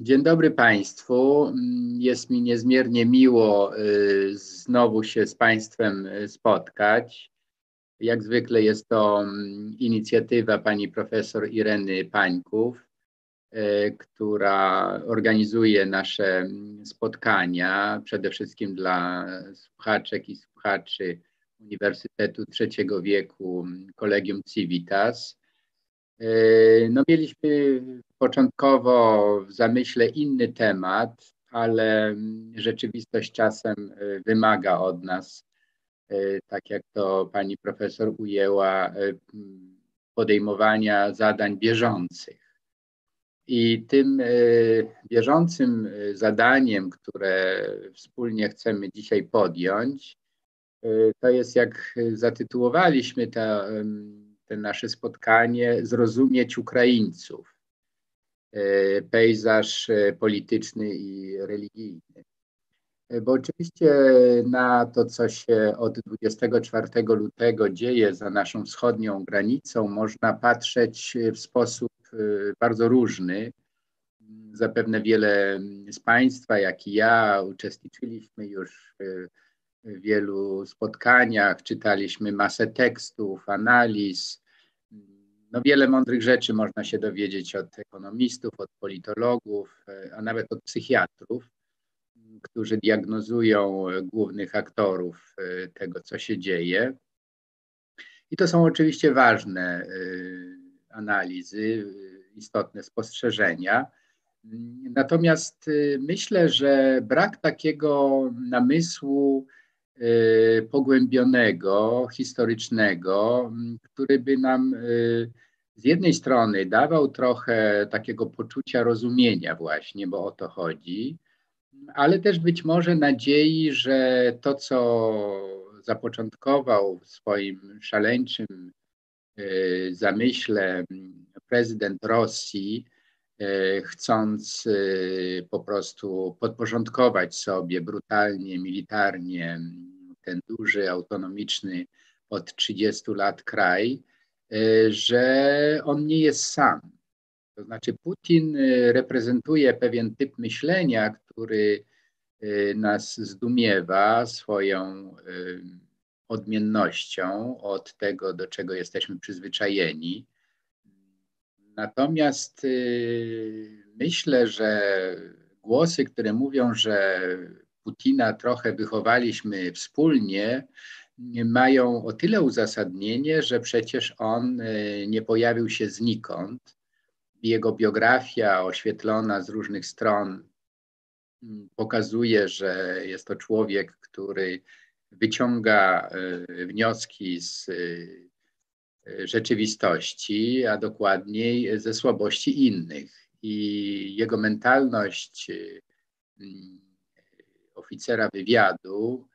Dzień dobry Państwu. Jest mi niezmiernie miło znowu się z Państwem spotkać. Jak zwykle jest to inicjatywa pani profesor Ireny Pańków, która organizuje nasze spotkania, przede wszystkim dla słuchaczek i słuchaczy Uniwersytetu Trzeciego Wieku Collegium Civitas. No mieliśmy początkowo w zamyśle inny temat, ale rzeczywistość czasem wymaga od nas, tak jak to pani profesor ujęła, podejmowania zadań bieżących. I tym bieżącym zadaniem, które wspólnie chcemy dzisiaj podjąć, to jest jak zatytułowaliśmy to, te nasze spotkanie, zrozumieć Ukraińców. Pejzaż polityczny i religijny. Bo oczywiście na to, co się od 24 lutego dzieje za naszą wschodnią granicą, można patrzeć w sposób bardzo różny. Zapewne wiele z Państwa, jak i ja, uczestniczyliśmy już w wielu spotkaniach, czytaliśmy masę tekstów, analiz. No wiele mądrych rzeczy można się dowiedzieć od ekonomistów, od politologów, a nawet od psychiatrów, którzy diagnozują głównych aktorów tego, co się dzieje. I to są oczywiście ważne analizy, istotne spostrzeżenia. Natomiast myślę, że brak takiego namysłu pogłębionego, historycznego, który by nam z jednej strony dawał trochę takiego poczucia rozumienia właśnie, bo o to chodzi, ale też być może nadziei, że to, co zapoczątkował w swoim szaleńczym zamyśle prezydent Rosji, chcąc po prostu podporządkować sobie brutalnie, militarnie ten duży, autonomiczny od 30 lat kraj, że on nie jest sam. To znaczy, Putin reprezentuje pewien typ myślenia, który nas zdumiewa swoją odmiennością od tego, do czego jesteśmy przyzwyczajeni. Natomiast myślę, że głosy, które mówią, że Putina trochę wychowaliśmy wspólnie, mają o tyle uzasadnienie, że przecież on nie pojawił się znikąd. Jego biografia oświetlona z różnych stron pokazuje, że jest to człowiek, który wyciąga wnioski z rzeczywistości, a dokładniej ze słabości innych. I jego mentalność oficera wywiadu,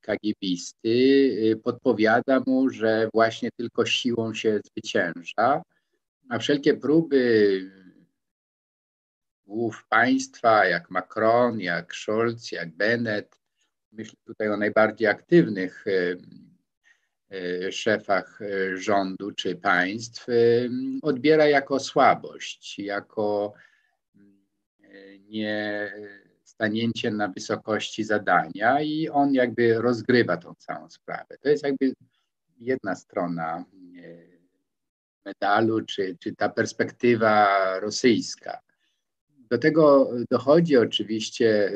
KGBisty, podpowiada mu, że właśnie tylko siłą się zwycięża, a wszelkie próby głów państwa, jak Macron, jak Scholz, jak Bennett, myślę tutaj o najbardziej aktywnych szefach rządu czy państw, odbiera jako słabość, jako nie stanięcie na wysokości zadania i on jakby rozgrywa tą całą sprawę. To jest jakby jedna strona medalu, czy, czy ta perspektywa rosyjska. Do tego dochodzi oczywiście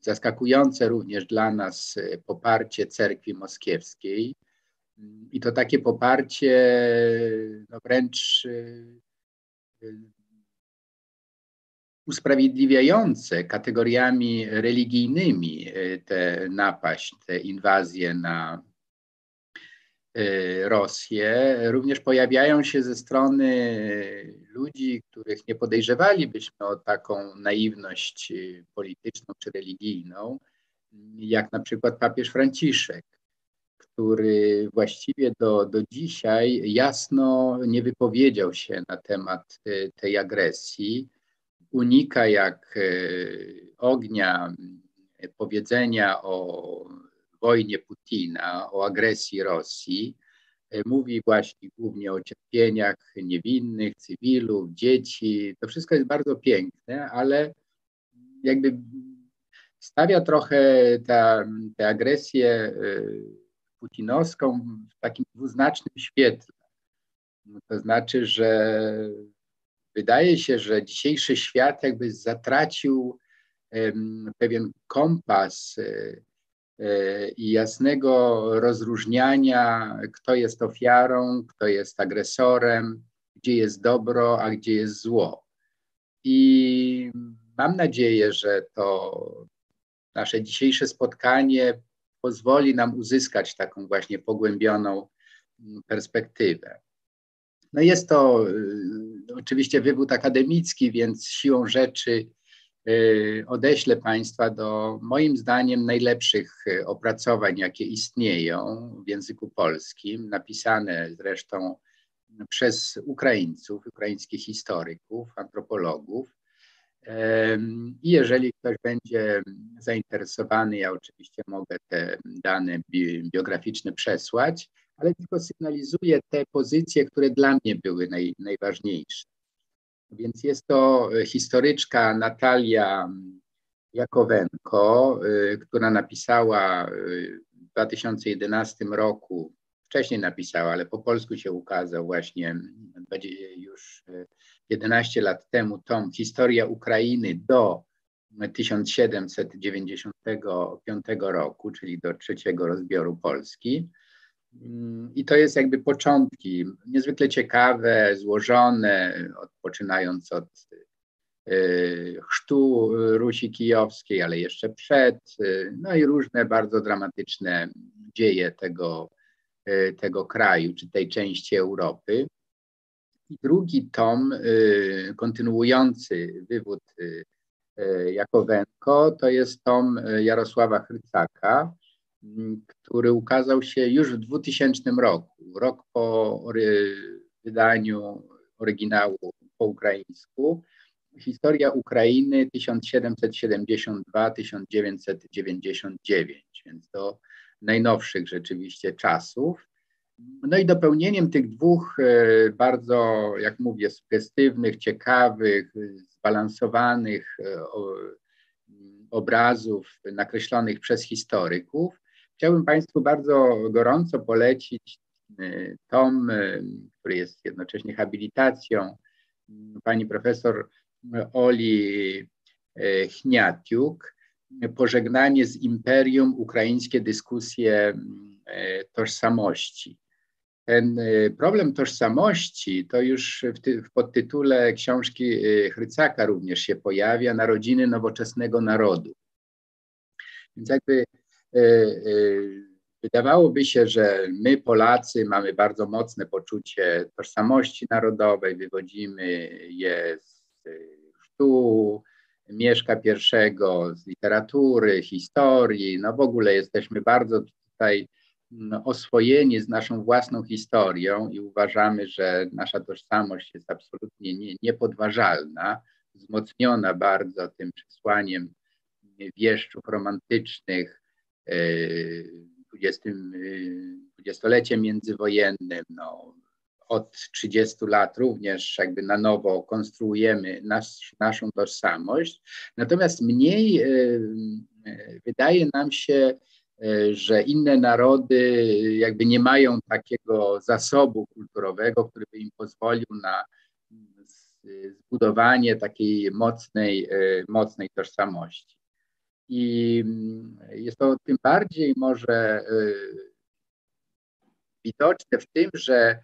zaskakujące również dla nas poparcie cerkwi moskiewskiej. I to takie poparcie no wręcz usprawiedliwiające kategoriami religijnymi tę napaść, tę inwazję na Rosję, również pojawiają się ze strony ludzi, których nie podejrzewalibyśmy o taką naiwność polityczną czy religijną, jak na przykład papież Franciszek, który właściwie do, do dzisiaj jasno nie wypowiedział się na temat tej agresji. Unika jak ognia powiedzenia o wojnie Putina, o agresji Rosji. mówi właśnie głównie o cierpieniach niewinnych, cywilów, dzieci. To wszystko jest bardzo piękne, ale jakby stawia trochę tę agresję putinowską w takim dwuznacznym świetle. To znaczy, że wydaje się, że dzisiejszy świat jakby zatracił pewien kompas e, e, i jasnego rozróżniania, kto jest ofiarą, kto jest agresorem, gdzie jest dobro, a gdzie jest zło. I mam nadzieję, że to nasze dzisiejsze spotkanie pozwoli nam uzyskać taką właśnie pogłębioną perspektywę. No jest to y, oczywiście wywód akademicki, więc siłą rzeczy y, odeślę Państwa do moim zdaniem najlepszych y, opracowań, jakie istnieją w języku polskim, napisane zresztą przez Ukraińców, ukraińskich historyków, antropologów. I jeżeli ktoś będzie zainteresowany, ja oczywiście mogę te dane biograficzne przesłać ale tylko sygnalizuje te pozycje, które dla mnie były naj, najważniejsze. Więc jest to e, historyczka Natalia Jakowenko, e, która napisała e, w 2011 roku, wcześniej napisała, ale po polsku się ukazał właśnie już 11 lat temu tom Historia Ukrainy do 1795 roku, czyli do trzeciego rozbioru Polski. I to jest jakby początki, niezwykle ciekawe, złożone, poczynając od y, chrztu Rusi Kijowskiej, ale jeszcze przed, y, no i różne bardzo dramatyczne dzieje tego, y, tego kraju, czy tej części Europy. I drugi tom, kontynuujący wywód Jakowenko, to jest tom Jarosława Chrycaka, który ukazał się już w 2000 roku, rok po wydaniu oryginału po ukraińsku. Historia Ukrainy 1772-1999, więc do najnowszych rzeczywiście czasów. No i dopełnieniem tych dwóch e, bardzo, jak mówię, sugestywnych, ciekawych, zbalansowanych e, obrazów nakreślonych przez historyków Chciałbym Państwu bardzo gorąco polecić y, tom, y, który jest jednocześnie habilitacją pani profesor Oli y, Chniatiuk, Pożegnanie z Imperium, ukraińskie dyskusje tożsamości. Ten problem tożsamości to już w, ty, w podtytule książki Chrycaka również się pojawia, Narodziny nowoczesnego narodu. Więc jakby E, e, wydawałoby się, że my, Polacy, mamy bardzo mocne poczucie tożsamości narodowej, wywodzimy je z chrztu Mieszka I, z literatury, historii. No w ogóle jesteśmy bardzo tutaj oswojeni z naszą własną historią i uważamy, że nasza tożsamość jest absolutnie nie, niepodważalna, wzmocniona bardzo tym przesłaniem wieszczów romantycznych, dwudziestoleciem międzywojennym, no, od 30 lat również jakby na nowo konstruujemy nas, naszą tożsamość. Natomiast mniej e, e, wydaje nam się, e, że inne narody jakby nie mają takiego zasobu kulturowego, który by im pozwolił na zbudowanie takiej mocnej, mocnej tożsamości. I mm, jest to tym bardziej może y, widoczne w tym, że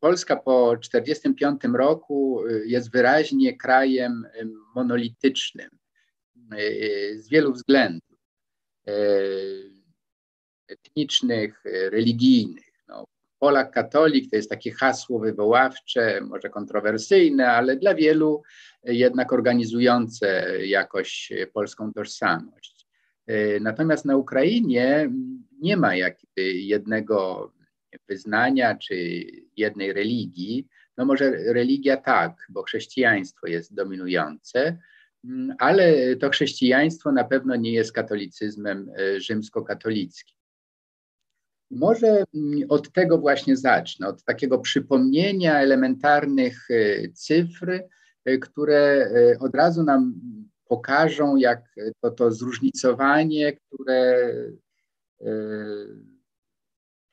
Polska po 1945 roku y, jest wyraźnie krajem y, monolitycznym z wielu względów etnicznych, religijnych. Polak katolik to jest takie hasło wywoławcze, może kontrowersyjne, ale dla wielu jednak organizujące jakoś polską tożsamość. Natomiast na Ukrainie nie ma jakby jednego wyznania czy jednej religii. No może religia tak, bo chrześcijaństwo jest dominujące, ale to chrześcijaństwo na pewno nie jest katolicyzmem rzymskokatolickim. Może mm, od tego właśnie zacznę, od takiego przypomnienia elementarnych cyfr, które od razu nam pokażą, jak to, to zróżnicowanie, które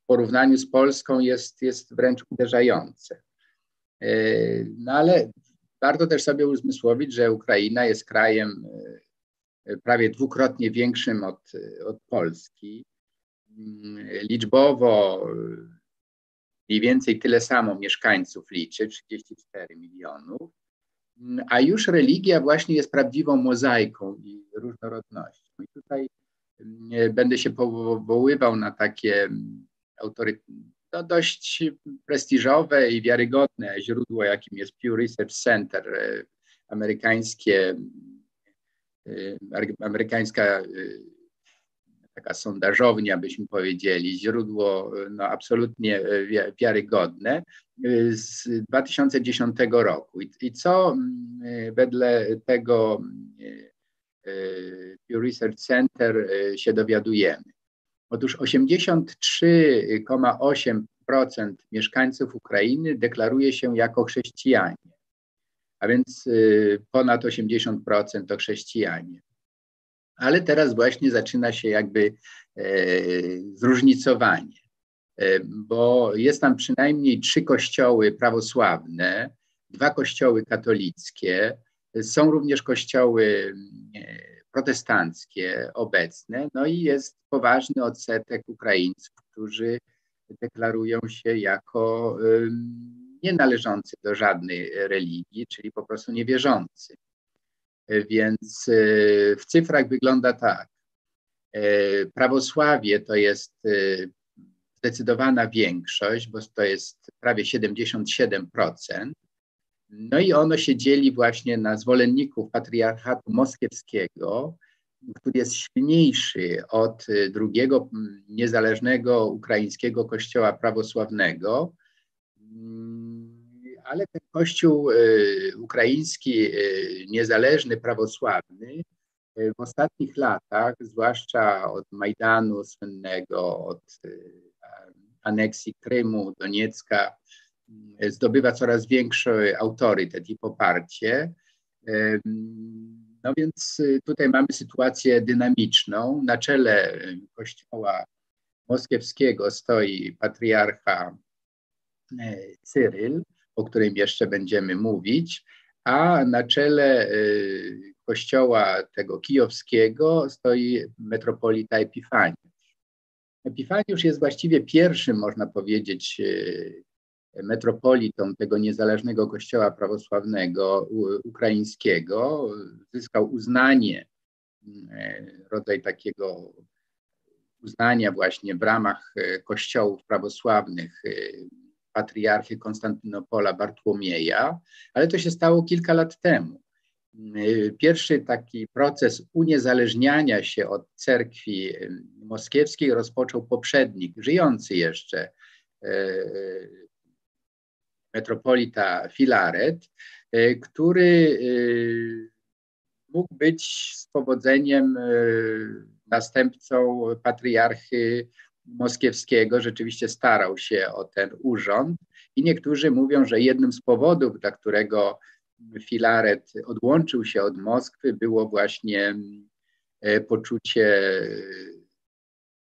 w porównaniu z Polską jest, jest wręcz uderzające. No ale warto też sobie uzmysłowić, że Ukraina jest krajem prawie dwukrotnie większym od, od Polski. Mm, liczbowo e, mniej więcej tyle samo mieszkańców liczy 34 milionów, mm, a już religia właśnie jest prawdziwą mozaiką i różnorodnością. I tutaj mm, będę się powoływał na takie to dość prestiżowe i wiarygodne źródło, jakim jest Pew Research Center, e, amerykańskie, e, amerykańska taka sondażownia, byśmy powiedzieli, źródło no, absolutnie wiarygodne z 2010 roku. I, i co wedle tego Pew Research Center się dowiadujemy? Otóż 83,8% mieszkańców Ukrainy deklaruje się jako chrześcijanie, a więc ponad 80% to chrześcijanie. Ale teraz właśnie zaczyna się jakby e, zróżnicowanie, e, bo jest tam przynajmniej trzy kościoły prawosławne, dwa kościoły katolickie, są również kościoły e, protestanckie obecne, no i jest poważny odsetek Ukraińców, którzy deklarują się jako nienależący do żadnej religii, czyli po prostu niewierzący. Więc y, w cyfrach wygląda tak. E, prawosławie to jest zdecydowana większość, bo to jest prawie 77%. No i ono się dzieli właśnie na zwolenników patriarchatu moskiewskiego, który jest silniejszy od drugiego niezależnego ukraińskiego kościoła prawosławnego, ale ten kościół e, ukraiński, e, niezależny, prawosławny, e, w ostatnich latach, zwłaszcza od Majdanu słynnego, od aneksji Krymu, Doniecka, zdobywa coraz większy autorytet i poparcie. No więc tutaj mamy sytuację dynamiczną. Na czele kościoła moskiewskiego stoi patriarcha Cyryl, o którym jeszcze będziemy mówić, a na czele y, kościoła tego kijowskiego stoi metropolita Epifaniusz. Epifaniusz jest właściwie pierwszym, można powiedzieć, y, metropolitą tego niezależnego kościoła prawosławnego ukraińskiego, zyskał uznanie, e, rodzaj takiego uznania właśnie w ramach kościołów prawosławnych patriarchy Konstantynopola Bartłomieja, ale to się stało kilka lat temu. Pierwszy taki proces uniezależniania się od cerkwi moskiewskiej rozpoczął poprzednik, żyjący jeszcze metropolita Filaret, który mógł być z powodzeniem następcą patriarchy moskiewskiego, rzeczywiście starał się o ten urząd i niektórzy mówią, że jednym z powodów, dla którego Filaret odłączył się od Moskwy, było właśnie poczucie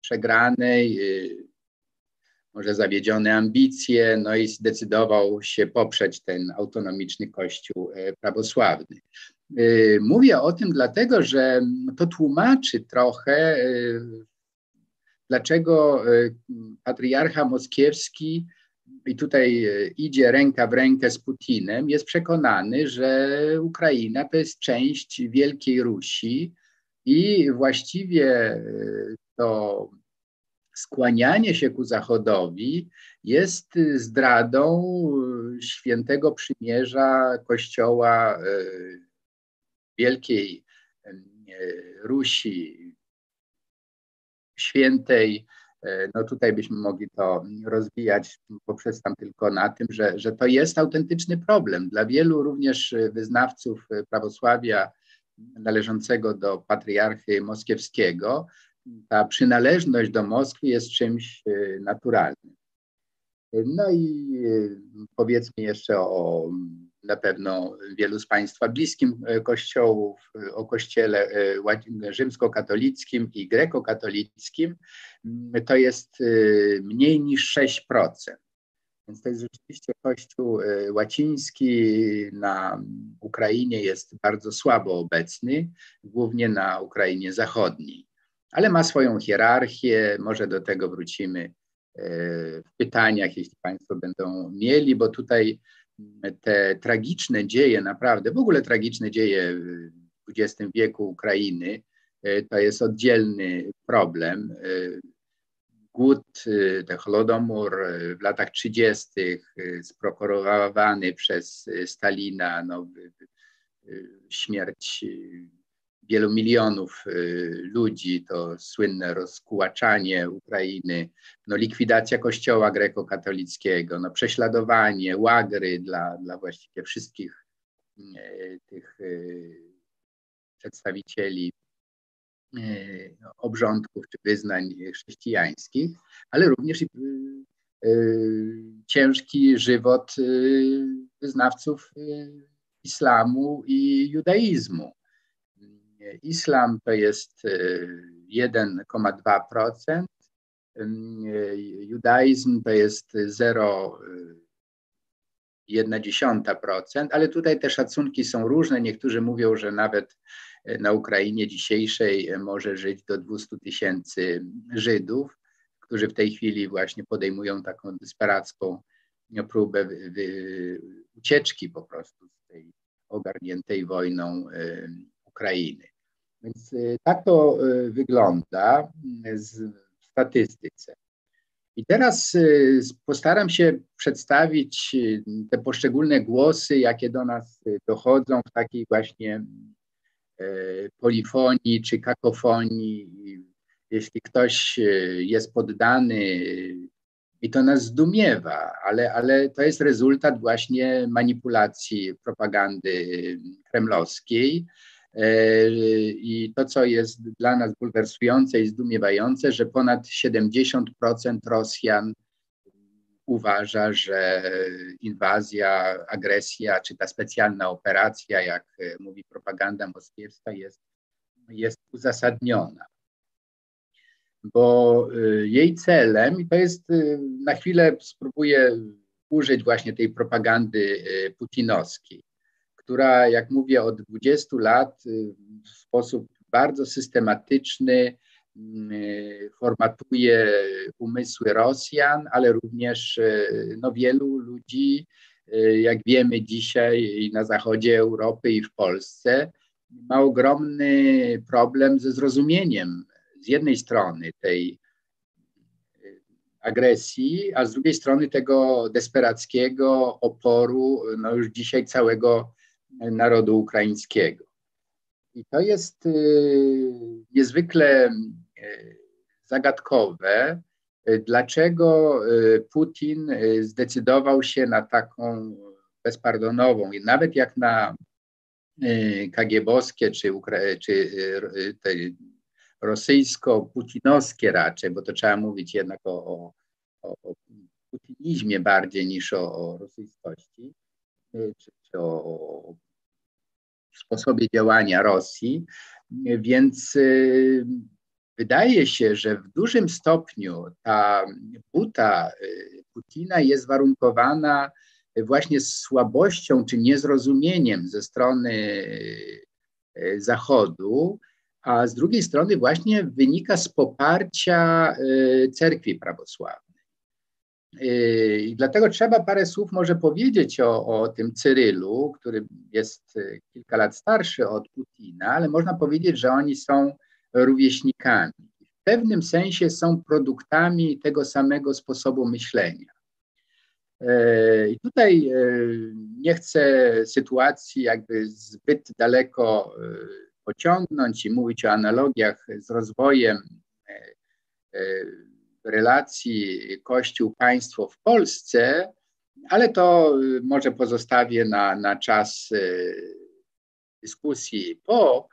przegranej, może zawiedzione ambicje, no i zdecydował się poprzeć ten autonomiczny kościół e, prawosławny. E, mówię o tym dlatego, że to tłumaczy trochę, e, dlaczego patriarcha moskiewski, i tutaj idzie ręka w rękę z Putinem, jest przekonany, że Ukraina to jest część Wielkiej Rusi i właściwie to skłanianie się ku Zachodowi jest zdradą świętego przymierza Kościoła e, Wielkiej e, Rusi Świętej. E, no tutaj byśmy mogli to rozwijać, poprzestam tylko na tym, że, że to jest autentyczny problem. Dla wielu również wyznawców prawosławia należącego do patriarchy moskiewskiego, ta przynależność do Moskwy jest czymś naturalnym. No i powiedzmy jeszcze o na pewno wielu z Państwa bliskim kościołów, o kościele rzymskokatolickim i grekokatolickim, to jest mniej niż 6%. Więc to jest rzeczywiście Kościół e, łaciński na Ukrainie jest bardzo słabo obecny, głównie na Ukrainie Zachodniej, ale ma swoją hierarchię. Może do tego wrócimy e, w pytaniach, jeśli Państwo będą mieli, bo tutaj te tragiczne dzieje, naprawdę, w ogóle tragiczne dzieje w XX wieku Ukrainy, e, to jest oddzielny problem głód, y, ten Holodomor y, w latach 30. Y, sprokurowany przez Stalina, no, śmierć wielu milionów ludzi, to słynne rozkułaczanie Ukrainy, no, likwidacja kościoła grekokatolickiego, no, prześladowanie, łagry dla, dla właściwie wszystkich tych przedstawicieli E, obrządków czy wyznań chrześcijańskich, ale również i ciężki żywot wyznawców islamu i judaizmu. Islam to jest 1,2%, judaizm to jest 0,1%, ale tutaj te szacunki są różne. Niektórzy mówią, że nawet na Ukrainie dzisiejszej może żyć do 200 tysięcy Żydów, którzy w tej chwili właśnie podejmują taką desperacką próbę wy, wy, ucieczki po prostu z tej ogarniętej wojną Ukrainy. Więc y, tak to y, wygląda w statystyce. I teraz y, postaram się przedstawić te poszczególne głosy, jakie do nas dochodzą w takiej właśnie polifonii czy kakofonii. Jeśli ktoś jest poddany, i to nas zdumiewa, ale, ale to jest rezultat właśnie manipulacji propagandy kremlowskiej. E, I to, co jest dla nas bulwersujące i zdumiewające, że ponad 70% Rosjan uważa, że inwazja, agresja czy ta specjalna operacja, jak mówi propaganda moskiewska, jest, jest uzasadniona. Bo e, jej celem, i to jest e, na chwilę spróbuję użyć właśnie tej propagandy putinowskiej, która, jak mówię, od 20 lat w sposób bardzo systematyczny Y, formatuje umysły Rosjan, ale również y, no, wielu ludzi, y, jak wiemy dzisiaj i na zachodzie Europy i w Polsce, ma ogromny problem ze zrozumieniem z jednej strony tej agresji, a z drugiej strony tego desperackiego oporu no już dzisiaj całego narodu ukraińskiego. I to jest niezwykle zagadkowe, dlaczego y, Putin y, zdecydował się na taką bezpardonową, i nawet jak na y, kagiebowskie czy, czy te rosyjsko-putinowskie raczej, bo to trzeba mówić jednak o, o, o putinizmie bardziej niż o, o rosyjskości, czy, czy o sposobie działania Rosji. Więc Wydaje się, że w dużym stopniu ta buta y, Putina jest warunkowana właśnie słabością czy niezrozumieniem ze strony y, Zachodu, a z drugiej strony właśnie wynika z poparcia y, cerkwi prawosławnej. I dlatego trzeba parę słów może powiedzieć o, o tym Cyrylu, który jest kilka lat starszy od Putina, ale można powiedzieć, że oni są rówieśnikami. W pewnym sensie są produktami tego samego sposobu myślenia. E, I tutaj e, nie chcę sytuacji jakby zbyt daleko e, pociągnąć i mówić o analogiach z rozwojem relacji Kościół-państwo w Polsce, ale to może pozostawię na, na czas dyskusji po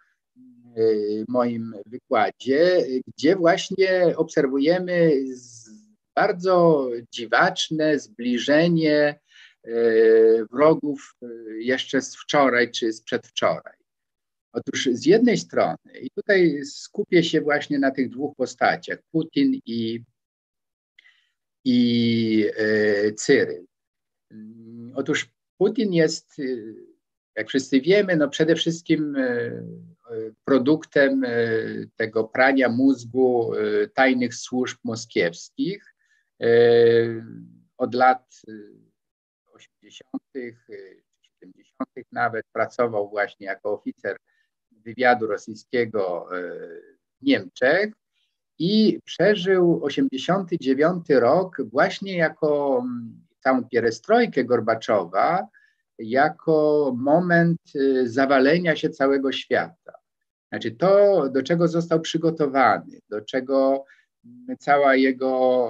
moim wykładzie, gdzie właśnie obserwujemy bardzo dziwaczne zbliżenie wrogów jeszcze z wczoraj czy z przedwczoraj. Otóż z jednej strony, i tutaj skupię się właśnie na tych dwóch postaciach, Putin i, i e, Cyryl. Otóż Putin jest, e, jak wszyscy wiemy, no przede wszystkim e, produktem tego prania mózgu tajnych służb moskiewskich. Od lat 80., 70. nawet pracował właśnie jako oficer wywiadu rosyjskiego w Niemczech i przeżył 89 rok właśnie jako mm, całą pierestrojkę Gorbaczowa, jako moment y, zawalenia się całego świata. Znaczy to, do czego został przygotowany, do czego mm, cała jego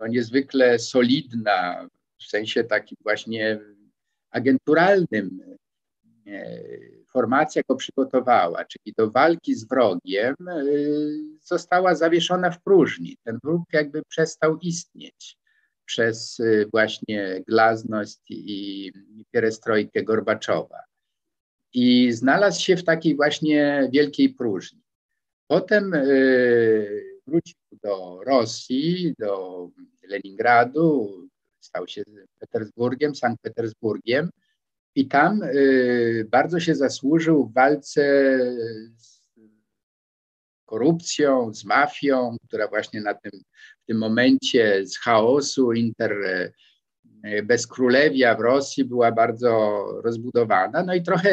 no, niezwykle solidna, w sensie takim właśnie agenturalnym, e, formacja go przygotowała, czyli do walki z wrogiem, e, została zawieszona w próżni. Ten wróg jakby przestał istnieć przez y, właśnie glazność i pierestrojkę Gorbaczowa. I znalazł się w takiej właśnie wielkiej próżni. Potem y, wrócił do Rosji, do Leningradu, stał się Petersburgiem, Sankt Petersburgiem i tam y, bardzo się zasłużył w walce z korupcją, z mafią, która właśnie na tym w tym momencie z chaosu inter e, bezkrólewia w Rosji była bardzo rozbudowana. No i trochę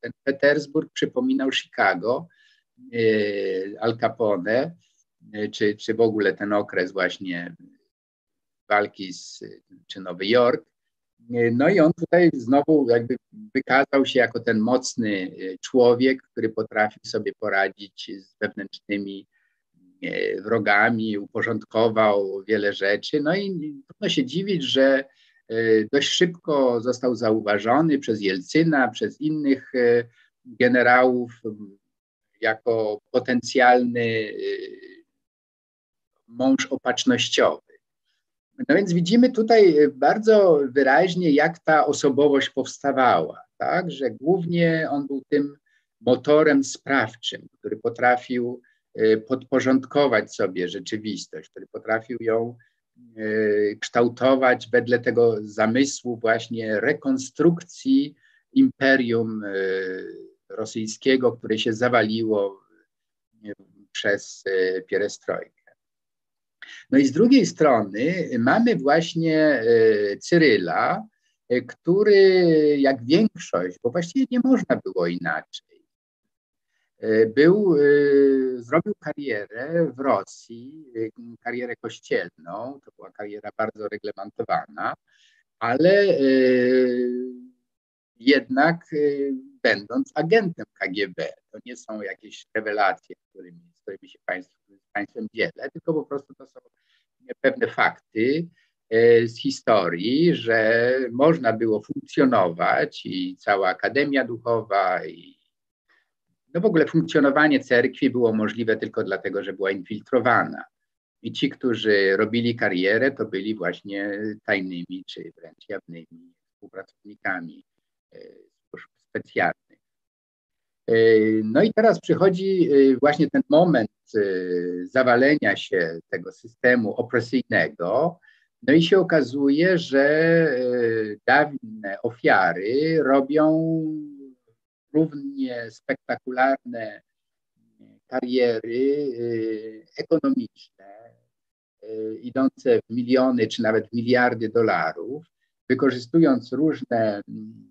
ten Petersburg przypominał Chicago, e, Al Capone, czy, czy w ogóle ten okres właśnie walki z, czy Nowy Jork. No i on tutaj znowu jakby wykazał się jako ten mocny człowiek, który potrafił sobie poradzić z wewnętrznymi E, wrogami, uporządkował wiele rzeczy. No i trudno się dziwić, że e, dość szybko został zauważony przez Jelcyna, przez innych e, generałów jako potencjalny mąż opatrznościowy. No więc widzimy tutaj bardzo wyraźnie, jak ta osobowość powstawała, tak? że głównie on był tym motorem sprawczym, który potrafił Y, podporządkować sobie rzeczywistość, który potrafił ją y, kształtować wedle tego zamysłu właśnie rekonstrukcji imperium rosyjskiego, które się zawaliło przez pierestrojkę. No i z drugiej strony mamy właśnie Cyryla, który jak większość, bo właściwie nie można było inaczej, E, był, e, zrobił karierę w Rosji, e, karierę kościelną, to była kariera bardzo reglementowana, ale jednak będąc agentem KGB. To nie są jakieś rewelacje, którymi, z którymi się państw, z Państwem dzielę, tylko po prostu to są pewne fakty z historii, że można było funkcjonować i cała Akademia Duchowa i no w ogóle funkcjonowanie cerkwi było możliwe tylko dlatego, że była infiltrowana. I ci, którzy robili karierę, to byli właśnie tajnymi czy wręcz jawnymi współpracownikami e, służb specjalnych. No i teraz przychodzi e, właśnie ten moment zawalenia się tego systemu opresyjnego, no i się okazuje, że dawne ofiary robią równie spektakularne kariery y, ekonomiczne, y, idące w miliony czy nawet miliardy dolarów, wykorzystując różne mm,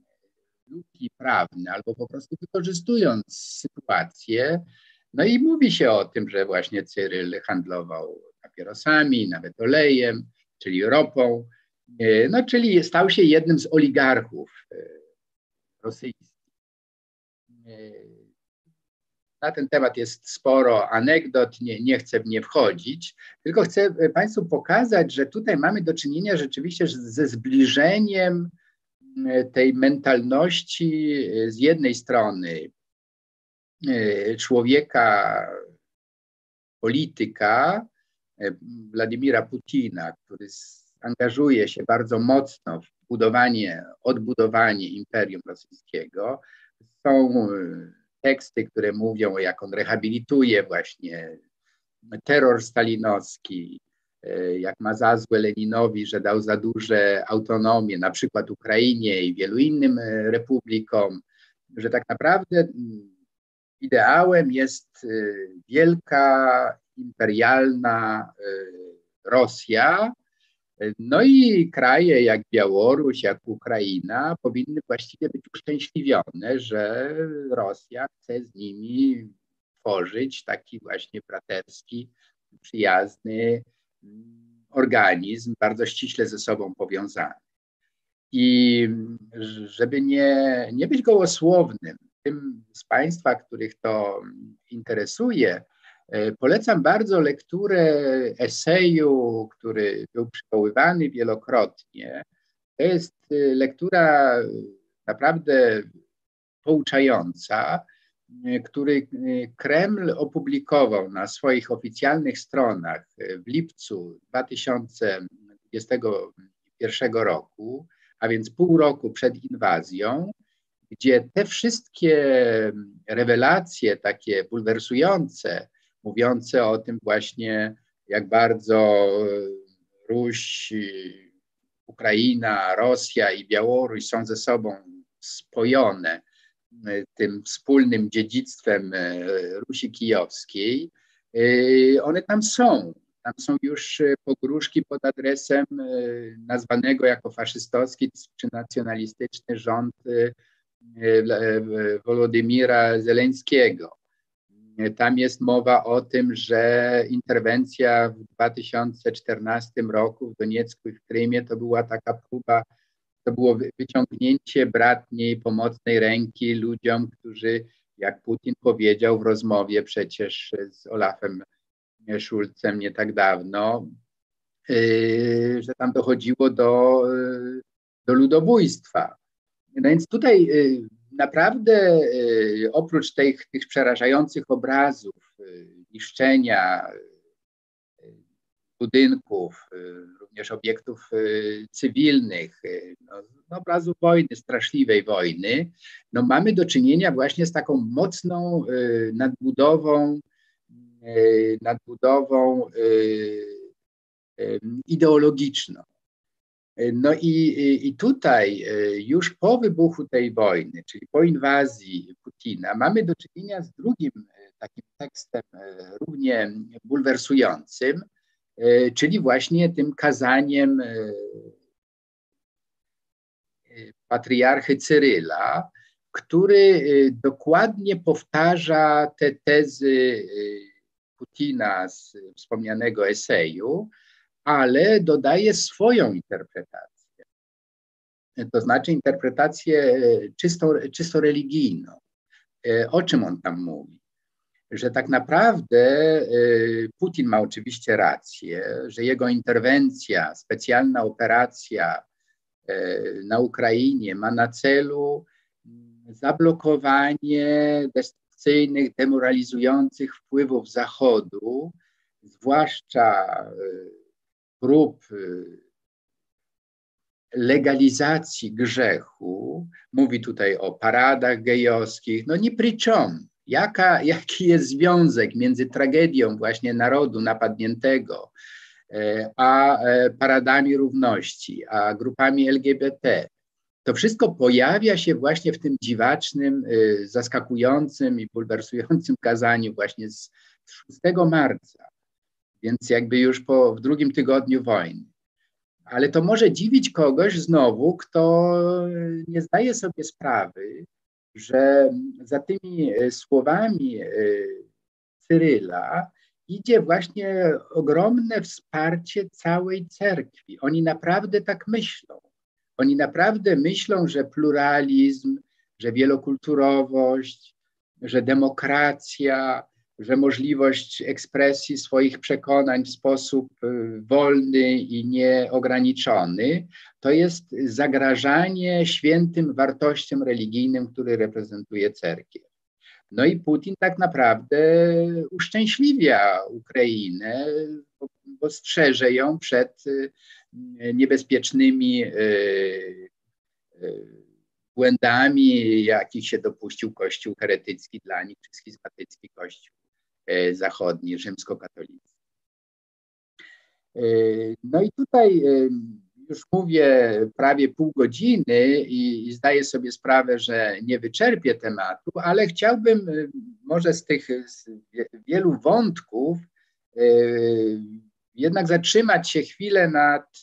luki prawne albo po prostu wykorzystując sytuację. No i mówi się o tym, że właśnie Cyryl handlował papierosami, nawet olejem, czyli ropą, y, no czyli stał się jednym z oligarchów rosyjskich. Na ten temat jest sporo anegdot, nie, nie chcę w nie wchodzić, tylko chcę Państwu pokazać, że tutaj mamy do czynienia rzeczywiście ze zbliżeniem tej mentalności z jednej strony człowieka, polityka Władimira Putina, który angażuje się bardzo mocno w budowanie, odbudowanie Imperium Rosyjskiego. Są teksty, które mówią, jak on rehabilituje właśnie terror stalinowski, e, jak ma za złe Leninowi, że dał za duże autonomię, na przykład Ukrainie i wielu innym e, republikom, że tak naprawdę ideałem jest e, wielka imperialna Rosja, no i kraje jak Białoruś, jak Ukraina powinny właściwie być uszczęśliwione, że Rosja chce z nimi tworzyć taki właśnie braterski, przyjazny organizm, bardzo ściśle ze sobą powiązany. I żeby nie, nie być gołosłownym, tym z Państwa, których to interesuje, e, polecam bardzo lekturę eseju, który był przywoływany wielokrotnie. To jest e, lektura naprawdę pouczająca, E, który e, Kreml opublikował na swoich oficjalnych stronach e, w lipcu 2021 roku, a więc pół roku przed inwazją, gdzie te wszystkie rewelacje takie bulwersujące, mówiące o tym właśnie, jak bardzo Ruś, Ukraina, Rosja i Białoruś są ze sobą spojone, E, tym wspólnym dziedzictwem e, Rusi Kijowskiej, e, one tam są. Tam są już pogróżki pod adresem nazwanego jako faszystowski czy nacjonalistyczny rząd Wolodymira Zeleńskiego. Tam jest mowa o tym, że interwencja w 2014 roku w Doniecku i w Krymie to była taka próba to było wyciągnięcie bratniej, pomocnej ręki ludziom, którzy, jak Putin powiedział w rozmowie przecież z Olafem Schulzem nie tak dawno, yy, że tam dochodziło do, yy, do ludobójstwa. No więc tutaj yy, naprawdę oprócz tych, tych przerażających obrazów niszczenia budynków, również obiektów y, cywilnych, y, no, obrazu wojny, straszliwej wojny, no mamy do czynienia właśnie z taką mocną y, nadbudową, nadbudową ideologiczną. No i, i tutaj już po wybuchu tej wojny, czyli po inwazji Putina, mamy do czynienia z drugim takim tekstem równie bulwersującym, czyli właśnie tym kazaniem e, e, patriarchy Cyryla, który dokładnie powtarza te tezy Putina z wspomnianego eseju, ale dodaje swoją interpretację. To znaczy interpretację czysto, czysto religijną. O czym on tam mówi? Że tak naprawdę y, Putin ma oczywiście rację, że jego interwencja, specjalna operacja y, na Ukrainie ma na celu zablokowanie destrukcyjnych, demoralizujących wpływów Zachodu, zwłaszcza y, prób legalizacji grzechu. Mówi tutaj o paradach gejowskich, no nie pryczom Jaka, jaki jest związek między tragedią właśnie narodu napadniętego, e, a e, paradami równości, a grupami LGBT? To wszystko pojawia się właśnie w tym dziwacznym, e, zaskakującym i bulwersującym kazaniu właśnie z 6 marca, więc jakby już po, w drugim tygodniu wojny. Ale to może dziwić kogoś znowu, kto nie zdaje sobie sprawy, że za tymi e, słowami e, Cyryla idzie właśnie ogromne wsparcie całej cerkwi. Oni naprawdę tak myślą. Oni naprawdę myślą, że pluralizm, że wielokulturowość, że demokracja, że możliwość ekspresji swoich przekonań w sposób y, wolny i nieograniczony to jest zagrażanie świętym wartościom religijnym, które reprezentuje cerkiew. No i Putin tak naprawdę uszczęśliwia Ukrainę, bo, bo strzeże ją przed niebezpiecznymi błędami, jakich się dopuścił Kościół heretycki dla nich, czy schizmatycki Kościół zachodni, rzymskokatolicki. E, no i tutaj e, już mówię prawie pół godziny i, i zdaję sobie sprawę, że nie wyczerpię tematu, ale chciałbym może z tych z wielu wątków jednak zatrzymać się chwilę nad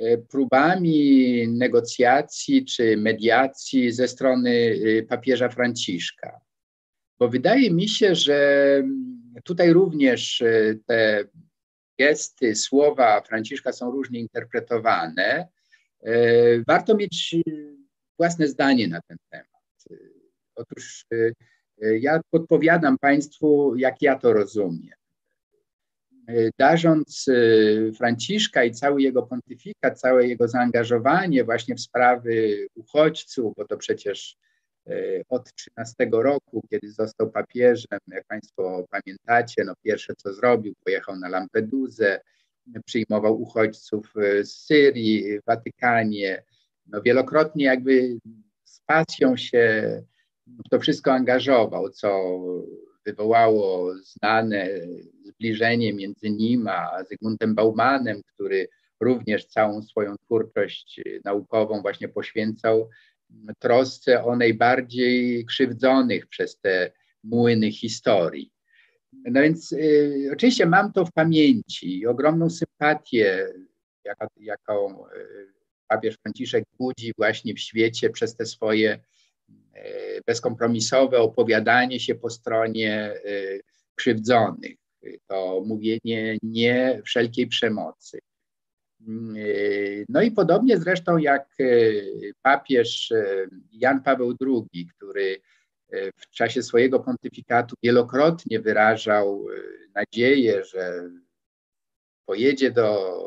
E, próbami negocjacji czy mediacji ze strony papieża Franciszka. Bo wydaje mi się, że tutaj również e, te gesty, słowa Franciszka są różnie interpretowane. E, warto mieć własne zdanie na ten temat. Otóż ja podpowiadam Państwu, jak ja to rozumiem. E, darząc e, Franciszka i cały jego pontyfikat, całe jego zaangażowanie właśnie w sprawy uchodźców, bo to przecież e, od 13 roku, kiedy został papieżem, jak Państwo pamiętacie, no pierwsze co zrobił, pojechał na Lampedusę, przyjmował uchodźców z Syrii, w Watykanie, no wielokrotnie jakby z pasją się w to wszystko angażował, co wywołało znane zbliżenie między nim a Zygmuntem Baumanem, który również całą swoją twórczość naukową właśnie poświęcał trosce o najbardziej krzywdzonych przez te młyny historii. No więc y, oczywiście mam to w pamięci i ogromną sympatię, jaka, jaką y, papież Franciszek budzi właśnie w świecie przez te swoje E, bezkompromisowe opowiadanie się po stronie e, krzywdzonych, to mówienie nie wszelkiej przemocy. Mm, e, no i podobnie zresztą jak papież Jan Paweł II, który w czasie swojego pontyfikatu wielokrotnie wyrażał nadzieję, że pojedzie do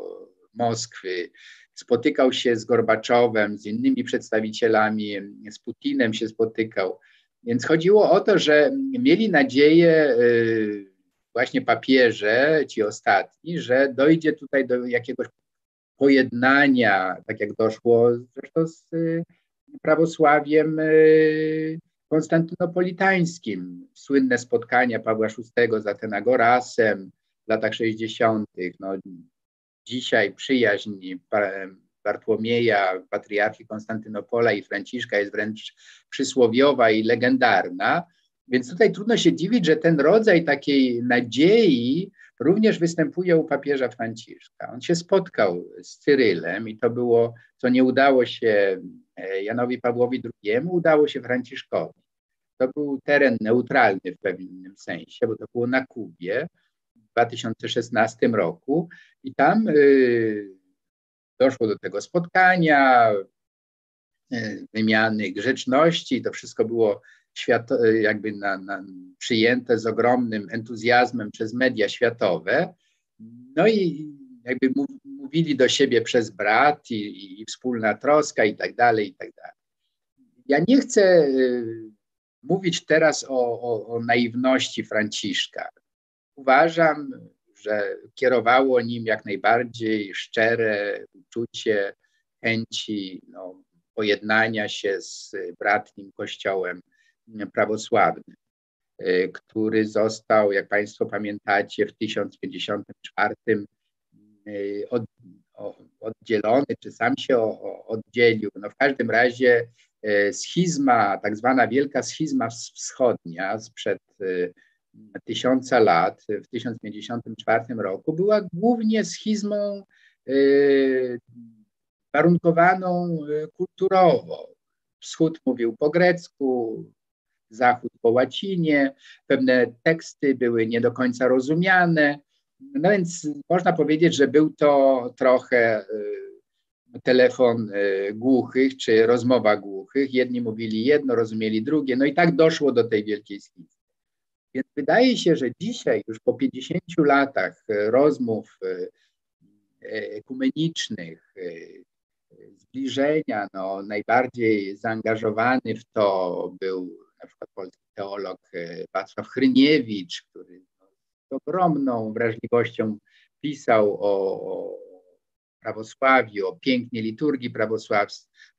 Moskwy, spotykał się z Gorbaczowem, z innymi przedstawicielami, z Putinem się spotykał. Więc chodziło o to, że mieli nadzieję właśnie papieże, ci ostatni, że dojdzie tutaj do jakiegoś pojednania, tak jak doszło zresztą z y, prawosławiem y, konstantynopolitańskim. Słynne spotkania Pawła VI z Atenagorasem w latach 60. No, dzisiaj przyjaźń Bartłomieja, patriarchy Konstantynopola i Franciszka jest wręcz przysłowiowa i legendarna. Więc tutaj trudno się dziwić, że ten rodzaj takiej nadziei również występuje u papieża Franciszka. On się spotkał z Cyrylem i to było, co nie udało się e, Janowi Pawłowi II, udało się Franciszkowi. To był teren neutralny w pewnym sensie, bo to było na Kubie. 2016 roku i tam y, doszło do tego spotkania, y, wymiany grzeczności, to wszystko było świat, y, jakby na, na, przyjęte z ogromnym entuzjazmem przez media światowe. No i jakby mówili do siebie przez brat i, i wspólna troska i tak dalej, i tak dalej. Ja nie chcę mówić teraz o, o, o naiwności Franciszka. Uważam, że kierowało nim jak najbardziej szczere uczucie chęci no, pojednania się z bratnim kościołem prawosławnym, y, który został, jak Państwo pamiętacie, w 1054 y, od, oddzielony, czy sam się oddzielił. No w każdym razie y, schizma, tak zwana wielka schizma wschodnia sprzed tysiąca lat, w 1054 roku, była głównie schizmą warunkowaną kulturowo. Wschód mówił po grecku, Zachód po łacinie, pewne teksty były nie do końca rozumiane. No więc można powiedzieć, że był to trochę y, telefon głuchych czy rozmowa głuchych. Jedni mówili jedno, rozumieli drugie. No i tak doszło do tej wielkiej schizmy. Więc wydaje się, że dzisiaj, już po 50 latach e, rozmów e, ekumenicznych, zbliżenia, no, najbardziej zaangażowany w to był na przykład polski filolog, Wacław Hryniewicz, który z ogromną wrażliwością pisał o, o prawosławiu, o pięknie liturgii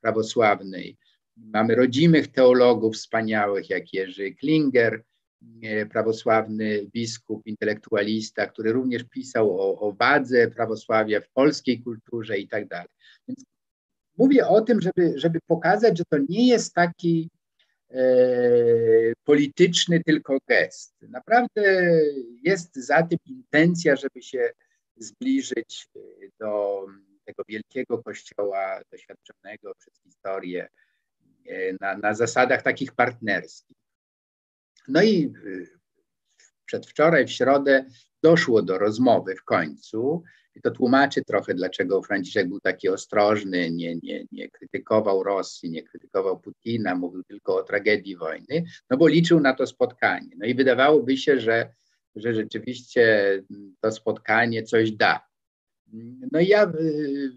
prawosławnej. Mamy rodzimych teologów wspaniałych, jak Jerzy Klinger, prawosławny biskup, intelektualista, który również pisał o, o wadze prawosławia w polskiej kulturze i tak dalej. Więc mówię o tym, żeby, żeby pokazać, że to nie jest taki e, polityczny tylko gest. Naprawdę jest za tym intencja, żeby się zbliżyć do tego wielkiego kościoła doświadczonego przez historię e, na, na zasadach takich partnerskich. No i przedwczoraj, w środę, doszło do rozmowy w końcu. I to tłumaczy trochę, dlaczego Franciszek był taki ostrożny, nie, nie, nie krytykował Rosji, nie krytykował Putina, mówił tylko o tragedii wojny, no bo liczył na to spotkanie. No i wydawałoby się, że, że rzeczywiście to spotkanie coś da. No i ja y,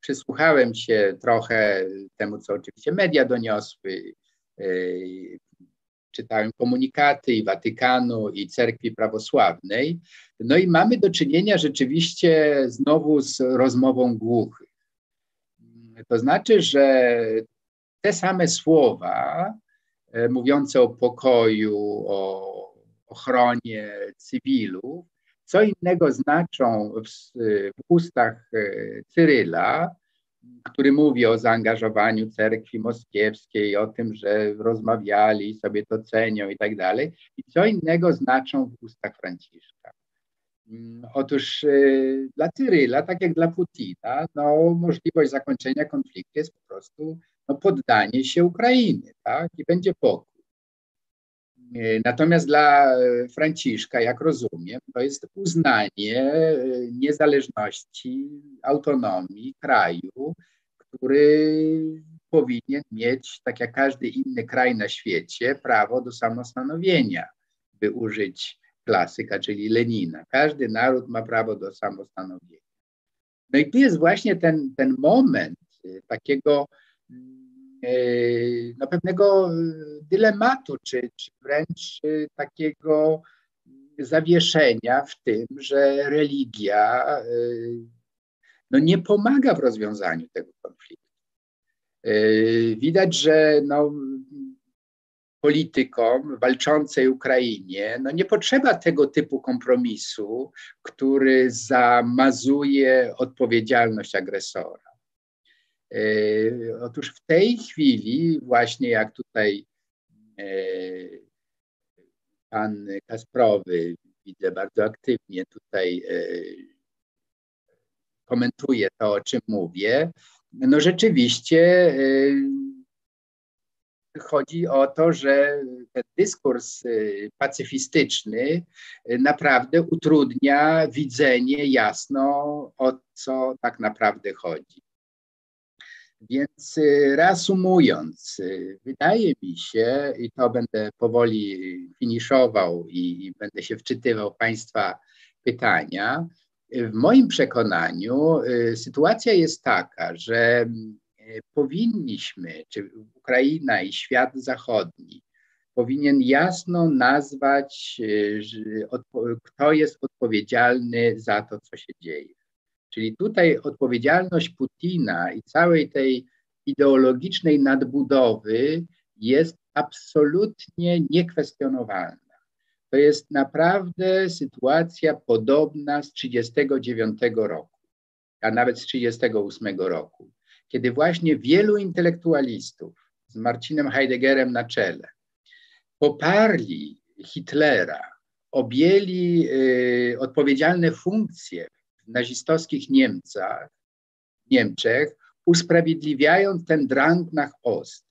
przysłuchałem się trochę temu, co oczywiście media doniosły, y, czytałem komunikaty i Watykanu, i Cerkwi Prawosławnej. No i mamy do czynienia rzeczywiście znowu z rozmową głuchych. To znaczy, że te same słowa e, mówiące o pokoju, o ochronie cywilów, co innego znaczą w, w ustach e, Cyryla, który mówi o zaangażowaniu cerkwi moskiewskiej, o tym, że rozmawiali, sobie to cenią i tak dalej. I co innego znaczą w ustach Franciszka. Mm, otóż y, dla Cyryla, tak jak dla Putina, no, możliwość zakończenia konfliktu jest po prostu no, poddanie się Ukrainy, tak? I będzie pokój. Y, natomiast dla Franciszka, jak rozumiem, to jest uznanie y, niezależności, autonomii kraju, który powinien mieć, tak jak każdy inny kraj na świecie, prawo do samostanowienia, by użyć klasyka, czyli Lenina. Każdy naród ma prawo do samostanowienia. No i tu jest właśnie ten, ten moment takiego y, no, pewnego dylematu, czy, czy wręcz y, takiego zawieszenia w tym, że religia no nie pomaga w rozwiązaniu tego konfliktu. E, widać, że no, politykom walczącej Ukrainie no nie potrzeba tego typu kompromisu, który zamazuje odpowiedzialność agresora. E, otóż w tej chwili, właśnie jak tutaj e, pan Kasprowy, widzę bardzo aktywnie tutaj komentuje to, o czym mówię, no rzeczywiście chodzi o to, że ten dyskurs pacyfistyczny naprawdę utrudnia widzenie jasno, o co tak naprawdę chodzi. Więc reasumując, wydaje mi się, i to będę powoli finiszował i, i będę się wczytywał Państwa pytania, w moim przekonaniu y, sytuacja jest taka, że y, powinniśmy, czy Ukraina i świat zachodni, powinien jasno nazwać, y, kto jest odpowiedzialny za to, co się dzieje. Czyli tutaj odpowiedzialność Putina i całej tej ideologicznej nadbudowy jest absolutnie niekwestionowalna. To jest naprawdę sytuacja podobna z 1939 roku, a nawet z 1938 roku, kiedy właśnie wielu intelektualistów z Marcinem Heideggerem na czele poparli Hitlera, objęli y, odpowiedzialne funkcje w nazistowskich Niemcach, Niemczech, usprawiedliwiając ten drang nach Ost.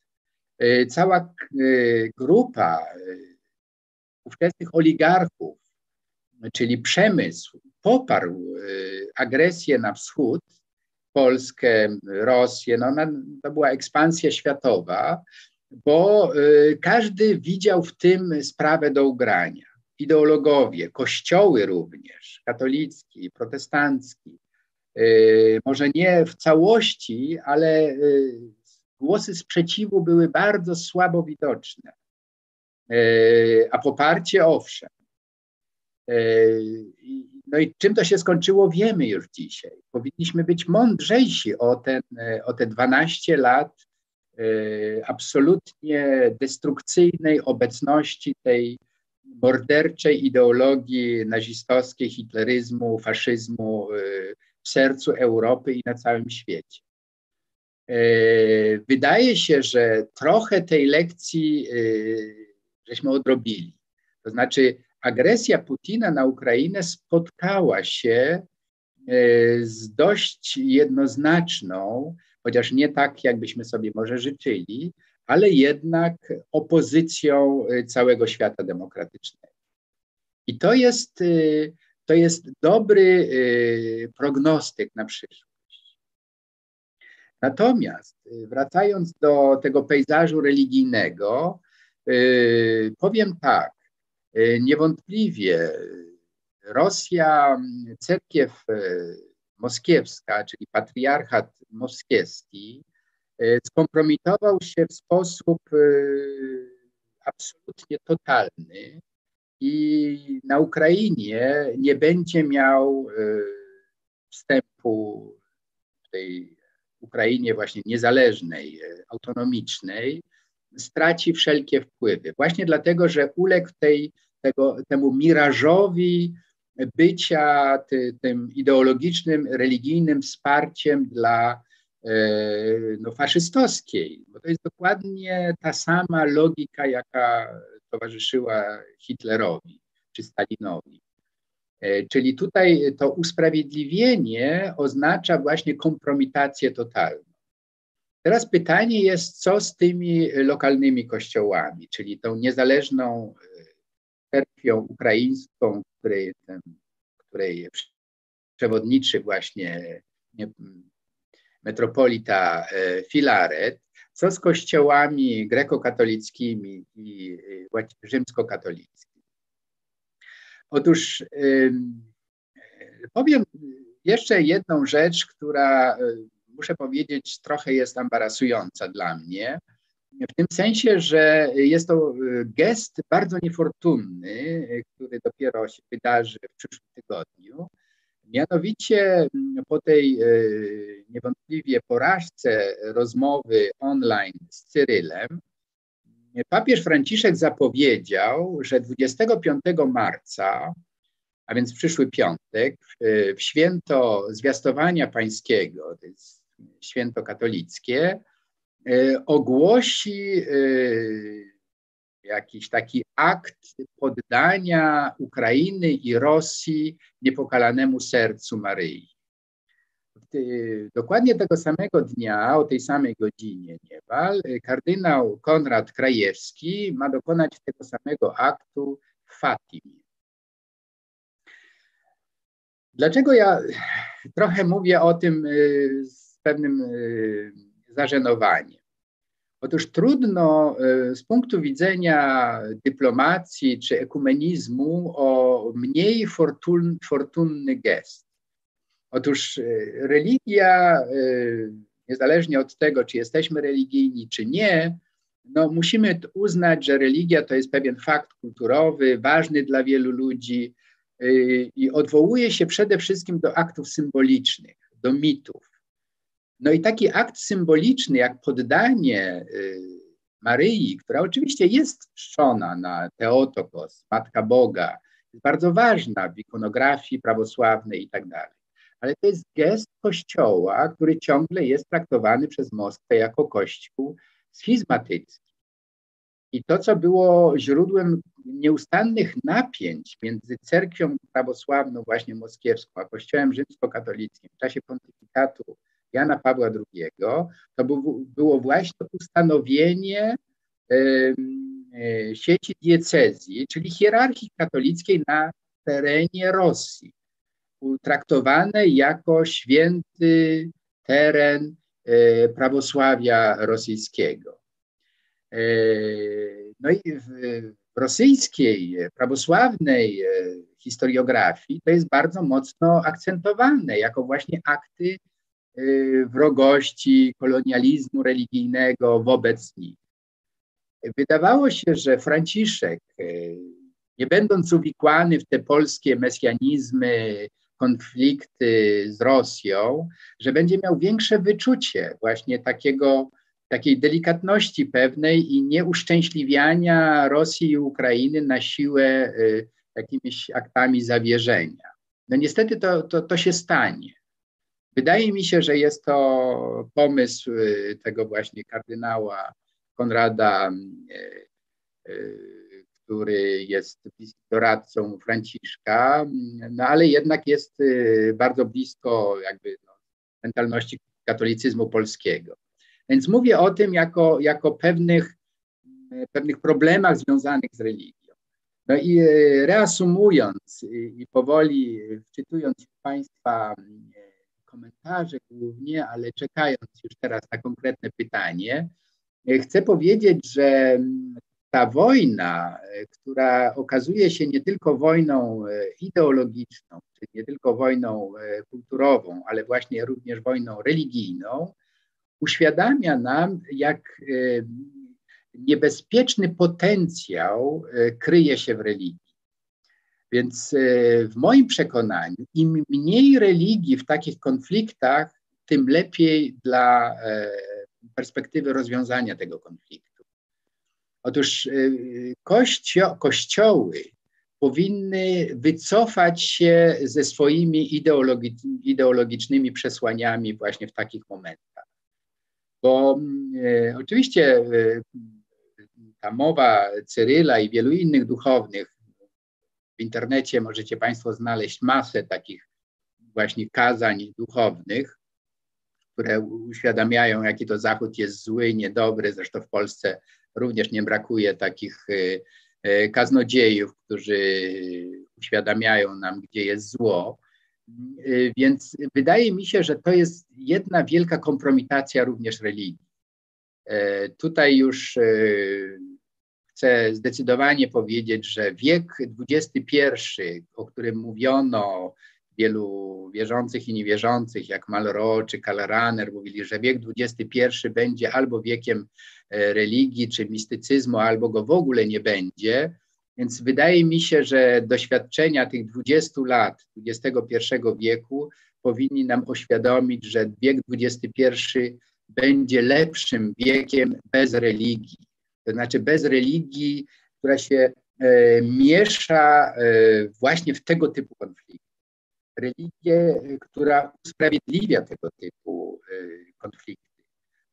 Y, cała y, grupa y, ówczesnych oligarchów, czyli przemysł, poparł agresję na wschód, Polskę, Rosję, no, to była ekspansja światowa, bo każdy widział w tym sprawę do ugrania. Ideologowie, kościoły również, katolicki, protestancki, y, może nie w całości, ale głosy sprzeciwu były bardzo słabo widoczne. a poparcie owszem. No i czym to się skończyło, wiemy już dzisiaj. Powinniśmy być mądrzejsi o, ten, o te 12 lat absolutnie destrukcyjnej obecności tej morderczej ideologii nazistowskiej, hitleryzmu, faszyzmu w sercu Europy i na całym świecie. Wydaje się, że trochę tej lekcji żeśmy odrobili. To znaczy, agresja Putina na Ukrainę spotkała się z dość jednoznaczną, chociaż nie tak, jakbyśmy sobie może życzyli, ale jednak opozycją y, całego świata demokratycznego. I to jest, y, to jest dobry y, prognostyk na przyszłość. Natomiast wracając do tego pejzażu religijnego, powiem tak, niewątpliwie Rosja, cerkiew moskiewska, czyli patriarchat moskiewski, skompromitował się w sposób e, absolutnie totalny i na Ukrainie nie będzie miał e, wstępu w tej Ukrainie właśnie niezależnej, autonomicznej, straci wszelkie wpływy. Właśnie dlatego, że uległ tej, tego, temu mirażowi bycia ty, tym ideologicznym, religijnym wsparciem dla E, no, faszystowskiej, bo to jest dokładnie ta sama logika, jaka towarzyszyła Hitlerowi czy Stalinowi. E, czyli tutaj to usprawiedliwienie oznacza właśnie kompromitację totalną. Teraz pytanie jest, co z tymi lokalnymi kościołami, czyli tą niezależną e, cerkwią ukraińską, której, której przewodniczy właśnie metropolita e, Filaret, co z kościołami grekokatolickimi i rzymskokatolickimi. Otóż powiem jeszcze jedną rzecz, która e, muszę powiedzieć trochę jest embarasująca dla mnie, w tym sensie, że jest to gest bardzo niefortunny, który dopiero się wydarzy w przyszłym tygodniu, Mianowicie mm, po tej e, niewątpliwie porażce rozmowy online z Cyrylem, papież Franciszek zapowiedział, że 25 marca, a więc przyszły piątek, w święto zwiastowania pańskiego, to jest święto katolickie, e, ogłosi e, jakiś taki akt poddania Ukrainy i Rosji niepokalanemu sercu Maryi. Dokładnie tego samego dnia, o tej samej godzinie niemal, kardynał Konrad Krajewski ma dokonać tego samego aktu w Fatimie. Dlaczego ja trochę mówię o tym y, z pewnym y, zażenowaniem? Otóż trudno e, z punktu widzenia dyplomacji czy ekumenizmu o mniej fortun, fortunny gest. Otóż e, religia, e, niezależnie od tego, czy jesteśmy religijni, czy nie, no musimy uznać, że religia to jest pewien fakt kulturowy, ważny dla wielu ludzi i odwołuje się przede wszystkim do aktów symbolicznych, do mitów. No i taki akt symboliczny, jak poddanie y, Maryi, która oczywiście jest czczona na Teotokos, Matka Boga, jest bardzo ważna w ikonografii prawosławnej i tak dalej. Ale to jest gest Kościoła, który ciągle jest traktowany przez Moskwę jako Kościół schizmatycki. I to, co było źródłem nieustannych napięć między cerkwią prawosławną, właśnie moskiewską, a Kościołem rzymskokatolickim w czasie pontyfikatu Jana Pawła II, to było właśnie ustanowienie e, sieci diecezji, czyli hierarchii katolickiej na terenie Rosji, traktowane jako święty teren e, prawosławia rosyjskiego. E, no i w rosyjskiej, prawosławnej historiografii to jest bardzo mocno akcentowane jako właśnie akty wrogości, kolonializmu religijnego wobec nich. Wydawało się, że Franciszek, nie będąc uwikłany w te polskie mesjanizmy, konflikty z Rosją, że będzie miał większe wyczucie właśnie takiego, takiej delikatności pewnej i nieuszczęśliwiania Rosji i Ukrainy na siłę y, jakimiś aktami zawierzenia. No niestety to, to, to się stanie. Wydaje mi się, że jest to pomysł y, tego właśnie kardynała Konrada y, który jest doradcą Franciszka, no ale jednak jest y, bardzo blisko jakby no, mentalności katolicyzmu polskiego. Więc mówię o tym jako, jako pewnych, pewnych problemach związanych z religią. No i reasumując i powoli wczytując Państwa y, komentarze głównie, ale czekając już teraz na konkretne pytanie, chcę powiedzieć, że ta wojna, e, która okazuje się nie tylko wojną e, ideologiczną, czy nie tylko wojną e, kulturową, ale właśnie również wojną religijną, uświadamia nam, jak niebezpieczny potencjał kryje się w religii. Więc w moim przekonaniu, im mniej religii w takich konfliktach, tym lepiej dla perspektywy rozwiązania tego konfliktu. Otóż y, kościo kościoły powinny wycofać się ze swoimi ideologi ideologicznymi przesłaniami właśnie w takich momentach. Bo oczywiście ta mowa Cyryla i wielu innych duchownych, w internecie możecie Państwo znaleźć masę takich właśnie kazań duchownych, które uświadamiają, jaki to Zachód jest zły, niedobry. Zresztą w Polsce również nie brakuje takich y, y, kaznodziejów, którzy uświadamiają nam, gdzie jest zło. Y, więc wydaje mi się, że to jest jedna wielka kompromitacja również religii. Tutaj już chcę zdecydowanie powiedzieć, że wiek XXI, o którym mówiono, wielu wierzących i niewierzących, jak Malraux czy Kalraner, mówili, że wiek XXI będzie albo wiekiem e, religii czy mistycyzmu, albo go w ogóle nie będzie. Więc wydaje mi się, że doświadczenia tych 20 lat XXI wieku powinni nam oświadomić, że wiek XXI będzie lepszym wiekiem bez religii. To znaczy bez religii, która się e, miesza e, właśnie w tego typu konflikty religię, która usprawiedliwia tego typu konflikty.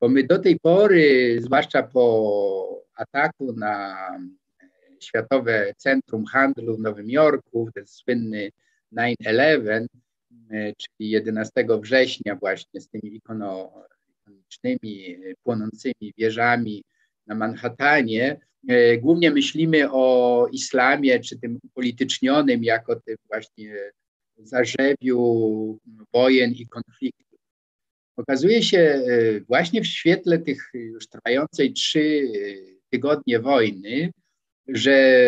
Bo my do tej pory, zwłaszcza po ataku na Światowe Centrum Handlu w Nowym Jorku, ten słynny 9-11, y, czyli 11 września właśnie z tymi ikonicznymi, płonącymi wieżami na Manhattanie, y, głównie myślimy o islamie, czy tym upolitycznionym jako tym właśnie zarzebiu wojen i konfliktów. Okazuje się e, właśnie w świetle tych już trwającej trzy tygodnie wojny, że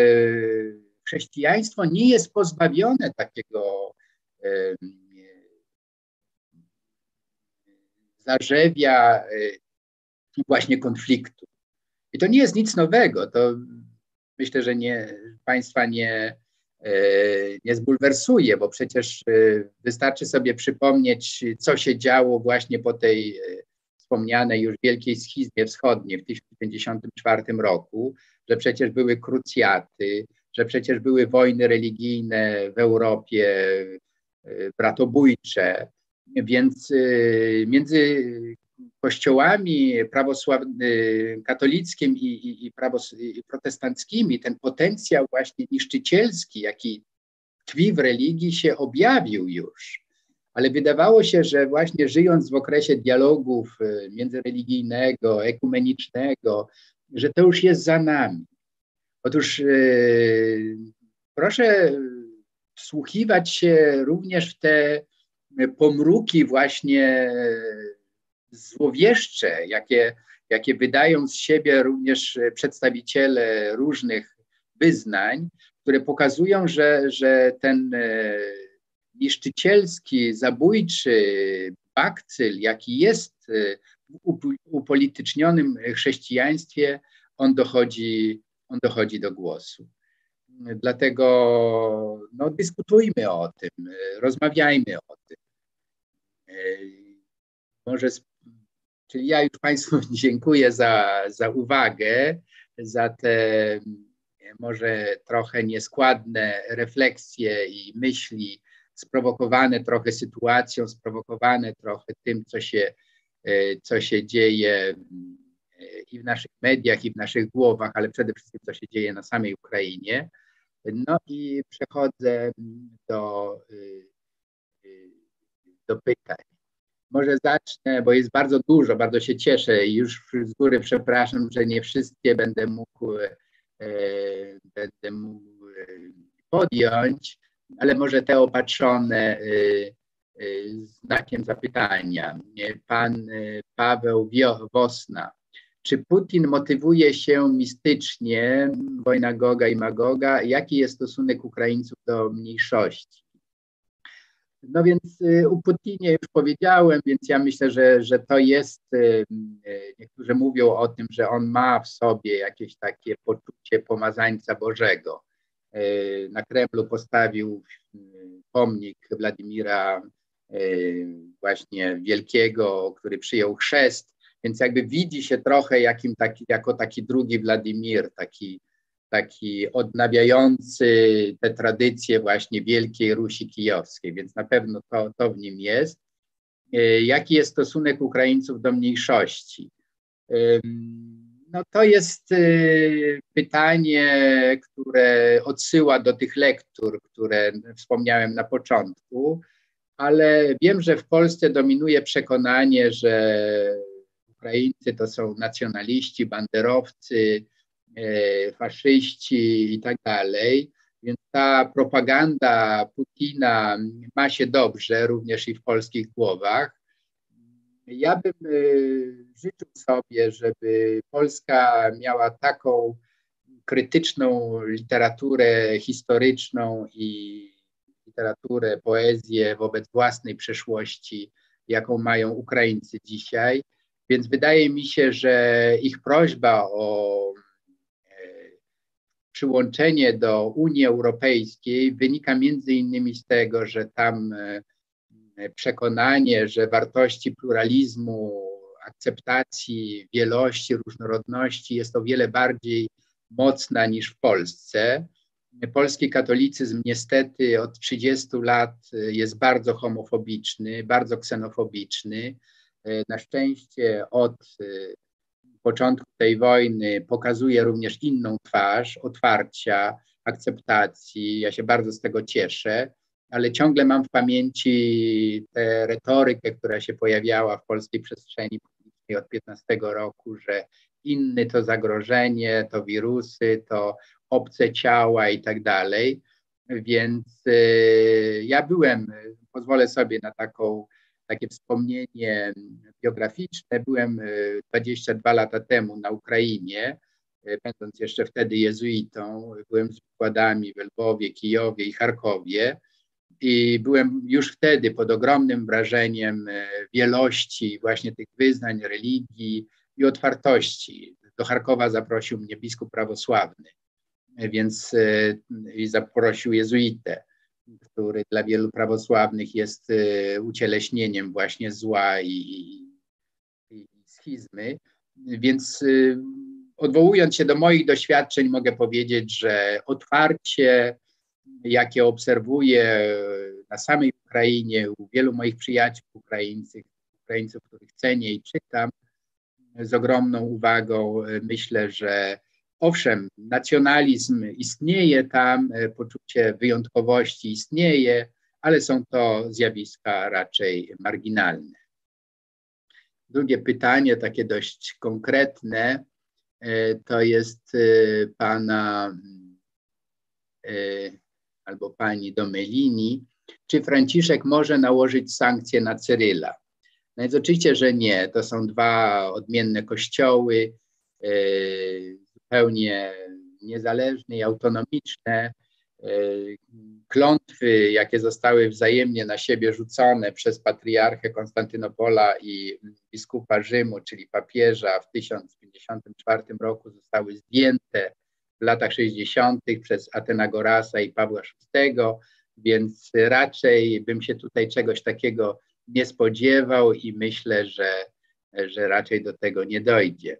chrześcijaństwo nie jest pozbawione takiego e, zarzewia e, właśnie konfliktu. I to nie jest nic nowego. To myślę, że nie, Państwa nie, E, nie zbulwersuje, bo przecież e, wystarczy sobie przypomnieć, co się działo właśnie po tej e, wspomnianej już wielkiej schizmie wschodniej w 1054 roku, że przecież były krucjaty, że przecież były wojny religijne w Europie, bratobójcze, więc między kościołami prawosławnym, katolickim i, i, i, prawos, i protestanckimi ten potencjał właśnie niszczycielski, jaki tkwi w religii, się objawił już. Ale wydawało się, że właśnie żyjąc w okresie dialogów y, międzyreligijnego, ekumenicznego, że to już jest za nami. Otóż yy, proszę wsłuchiwać się również w te pomruki właśnie złowieszcze, jakie, jakie wydają z siebie również przedstawiciele różnych wyznań, które pokazują, że, że ten e, niszczycielski, zabójczy bakcyl, jaki jest e, w upolitycznionym chrześcijaństwie, on dochodzi, on dochodzi do głosu. Dlatego no, dyskutujmy o tym, rozmawiajmy o tym. Może, czyli ja już Państwu dziękuję za, za uwagę, za te może trochę nieskładne refleksje i myśli, sprowokowane trochę sytuacją, sprowokowane trochę tym, co się, e, co się dzieje e, i w naszych mediach, i w naszych głowach, ale przede wszystkim, co się dzieje na samej Ukrainie. No i przechodzę do, e, do pytań. Może zacznę, bo jest bardzo dużo, bardzo się cieszę i już z góry przepraszam, że nie wszystkie będę mógł, będę mógł podjąć ale może te opatrzone y, y, znakiem zapytania. Pan Paweł Wosna. Czy Putin motywuje się mistycznie, wojna Goga i Magoga? Jaki jest stosunek Ukraińców do mniejszości? No więc u Putinie już powiedziałem, więc ja myślę, że, że to jest, niektórzy mówią o tym, że on ma w sobie jakieś takie poczucie pomazańca Bożego. Na Kremlu postawił pomnik Władimira właśnie Wielkiego, który przyjął chrzest, więc jakby widzi się trochę jakim taki, jako taki drugi Władimir, taki, taki odnawiający te tradycje właśnie Wielkiej Rusi Kijowskiej, więc na pewno to, to w nim jest. Jaki jest stosunek Ukraińców do mniejszości? No to jest y, pytanie, które odsyła do tych lektur, które wspomniałem na początku, ale wiem, że w Polsce dominuje przekonanie, że Ukraińcy to są nacjonaliści, banderowcy, faszyści i tak dalej. Więc ta propaganda Putina ma się dobrze również i w polskich głowach. Ja bym y, życzył sobie, żeby Polska miała taką krytyczną literaturę historyczną i literaturę, poezję wobec własnej przeszłości, jaką mają Ukraińcy dzisiaj. Więc wydaje mi się, że ich prośba o e, przyłączenie do Unii Europejskiej wynika między innymi z tego, że tam e, przekonanie, że wartości pluralizmu, akceptacji wielości, różnorodności jest o wiele bardziej mocna niż w Polsce. Polski katolicyzm niestety od 30 lat jest bardzo homofobiczny, bardzo ksenofobiczny. Na szczęście od początku tej wojny pokazuje również inną twarz, otwarcia, akceptacji. Ja się bardzo z tego cieszę ale ciągle mam w pamięci tę retorykę, która się pojawiała w polskiej przestrzeni publicznej od 15 roku, że inny to zagrożenie, to wirusy, to obce ciała i tak dalej. Więc y, ja byłem, pozwolę sobie na taką, takie wspomnienie biograficzne, byłem 22 y, lata temu na Ukrainie, y, będąc jeszcze wtedy jezuitą, byłem z wykładami w Lwowie, Kijowie i Charkowie. I byłem już wtedy pod ogromnym wrażeniem e, wielości właśnie tych wyznań, religii i otwartości. Do Charkowa zaprosił mnie biskup prawosławny, e, więc e, i zaprosił jezuitę, który dla wielu prawosławnych jest ucieleśnieniem właśnie zła i, i, i schizmy. Więc odwołując się do moich doświadczeń, mogę powiedzieć, że otwarcie jakie obserwuję na samej Ukrainie, u wielu moich przyjaciół Ukraińców, Ukraińców, których cenię i czytam, z ogromną uwagą myślę, że owszem, nacjonalizm istnieje tam, poczucie wyjątkowości istnieje, ale są to zjawiska raczej marginalne. Drugie pytanie, takie dość konkretne, to jest e, pana e, albo pani Domelini, czy Franciszek może nałożyć sankcje na Cyryla. No więc oczywiście, że nie. To są dwa odmienne kościoły, e, zupełnie niezależne i autonomiczne. Klątwy, jakie zostały wzajemnie na siebie rzucone przez patriarchę Konstantynopola i biskupa Rzymu, czyli papieża w 1054 roku zostały zdjęte w latach 60. przez Atenagorasa i Pawła VI, więc raczej bym się tutaj czegoś takiego nie spodziewał i myślę, że, że raczej do tego nie dojdzie.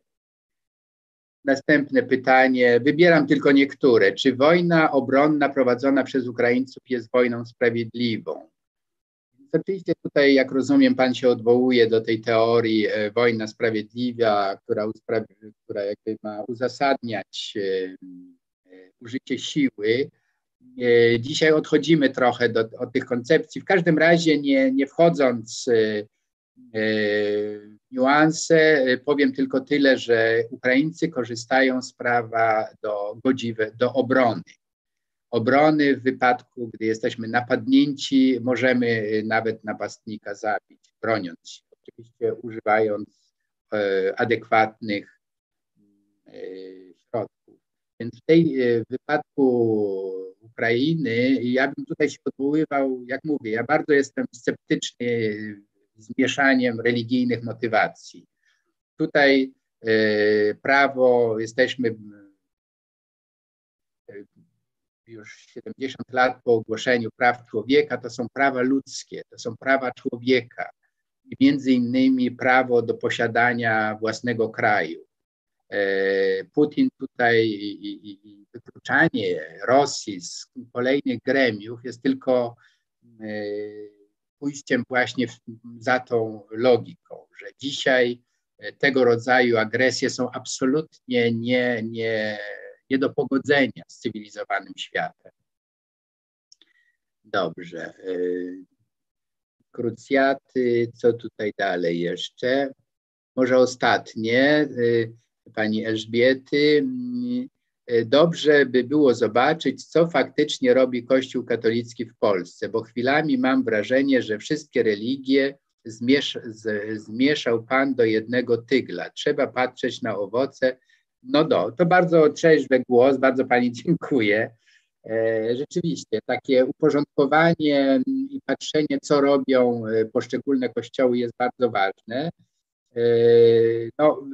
Następne pytanie, wybieram tylko niektóre. Czy wojna obronna prowadzona przez Ukraińców jest wojną sprawiedliwą? Oczywiście tutaj, jak rozumiem, Pan się odwołuje do tej teorii e, wojna sprawiedliwa, która, która jakby ma uzasadniać e, e, użycie siły. E, dzisiaj odchodzimy trochę do, od tych koncepcji. W każdym razie, nie, nie wchodząc w niuanse, powiem tylko tyle, że Ukraińcy korzystają z prawa do godziwe, do obrony. Obrony w wypadku, gdy jesteśmy napadnięci, możemy nawet napastnika zabić, broniąc się, oczywiście używając e, adekwatnych e, środków. Więc w tej e, wypadku Ukrainy ja bym tutaj się odwoływał, jak mówię, ja bardzo jestem sceptyczny z mieszaniem religijnych motywacji. Tutaj prawo, jesteśmy już 70 lat po ogłoszeniu praw człowieka, to są prawa ludzkie, to są prawa człowieka i między innymi prawo do posiadania własnego kraju. E, Putin tutaj i, i wykluczanie Rosji z kolejnych gremiów jest tylko e, pójściem właśnie za tą logiką, że dzisiaj e, tego rodzaju agresje są absolutnie nie, nie, nie do pogodzenia z cywilizowanym światem. Dobrze. Y, krucjaty, co tutaj dalej jeszcze? Może ostatnie, y, pani Elżbiety. Y, dobrze by było zobaczyć, co faktycznie robi Kościół katolicki w Polsce, bo chwilami mam wrażenie, że wszystkie religie zmiesz, z, zmieszał Pan do jednego tygla. Trzeba patrzeć na owoce, no do, to bardzo trzeźwy głos, bardzo Pani dziękuję. E, rzeczywiście, takie uporządkowanie i patrzenie, co robią e, poszczególne kościoły jest bardzo ważne. E, no,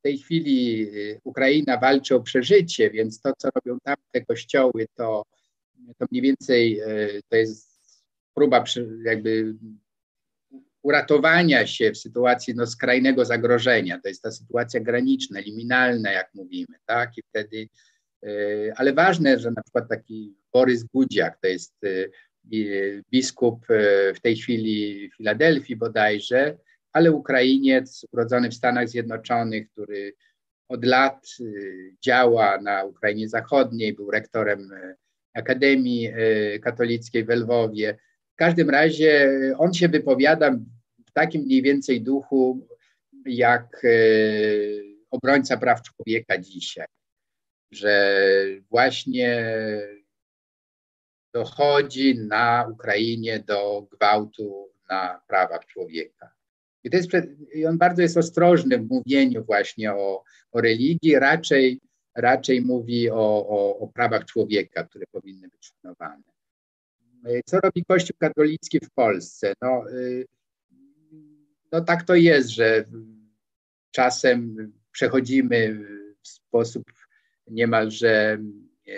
w tej chwili Ukraina walczy o przeżycie, więc to, co robią tamte kościoły, to, to mniej więcej to jest próba jakby uratowania się w sytuacji no, skrajnego zagrożenia. To jest ta sytuacja graniczna, liminalna, jak mówimy, tak? I wtedy, y, ale ważne, że na przykład taki Borys Gudziak, to jest y, biskup y, w tej chwili Filadelfii bodajże, ale Ukrainiec urodzony w Stanach Zjednoczonych, który od lat działa na Ukrainie Zachodniej, był rektorem Akademii Katolickiej w Lwowie każdym razie on się wypowiada w takim mniej więcej duchu jak obrońca praw człowieka dzisiaj, że właśnie dochodzi na Ukrainie do gwałtu na prawach człowieka. I, to jest, i on bardzo jest ostrożny w mówieniu właśnie o, o religii, raczej, raczej mówi o, o, o prawach człowieka, które powinny być szanowane. Co robi Kościół katolicki w Polsce? No, e, no tak to jest, że czasem przechodzimy w sposób niemalże e,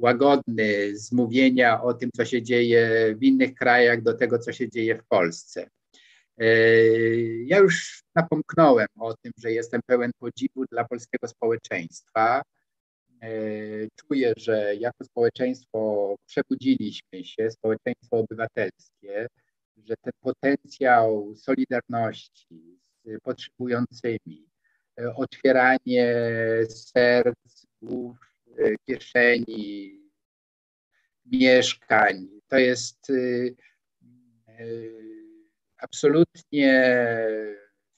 łagodny z mówienia o tym, co się dzieje w innych krajach, do tego, co się dzieje w Polsce. Ja już napomknąłem o tym, że jestem pełen podziwu dla polskiego społeczeństwa, E, czuję, że jako społeczeństwo przebudziliśmy się, społeczeństwo obywatelskie, że ten potencjał solidarności z potrzebującymi, e, otwieranie serc, głów, kieszeni, mieszkań, to jest absolutnie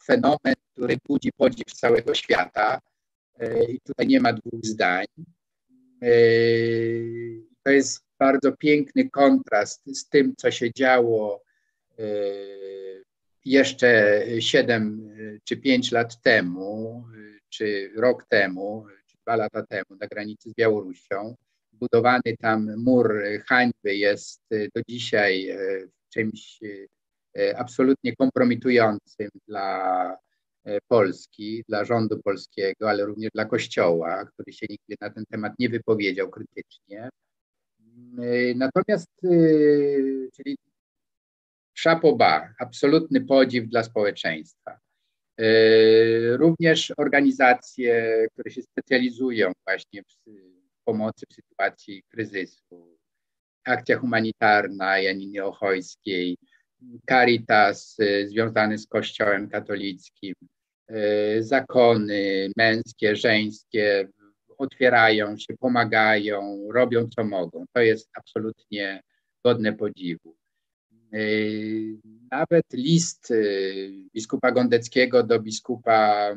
fenomen, który budzi podziw całego świata E, i tutaj nie ma dwóch zdań. E, to jest bardzo piękny kontrast z tym, co się działo e, jeszcze 7 czy 5 lat temu, czy rok temu, czy dwa lata temu na granicy z Białorusią. Budowany tam mur hańby jest do dzisiaj czymś absolutnie kompromitującym dla Polski, dla rządu polskiego, ale również dla Kościoła, który się nigdy na ten temat nie wypowiedział krytycznie. Natomiast, czyli szapoba, absolutny podziw dla społeczeństwa. E, również organizacje, które się specjalizują właśnie w pomocy w sytuacji kryzysu, akcja humanitarna Janiny Ochojskiej, Caritas e, związany z Kościołem katolickim, e, zakony męskie, żeńskie otwierają się, pomagają, robią co mogą. To jest absolutnie godne podziwu. Yy, nawet list biskupa Gondeckiego do biskupa,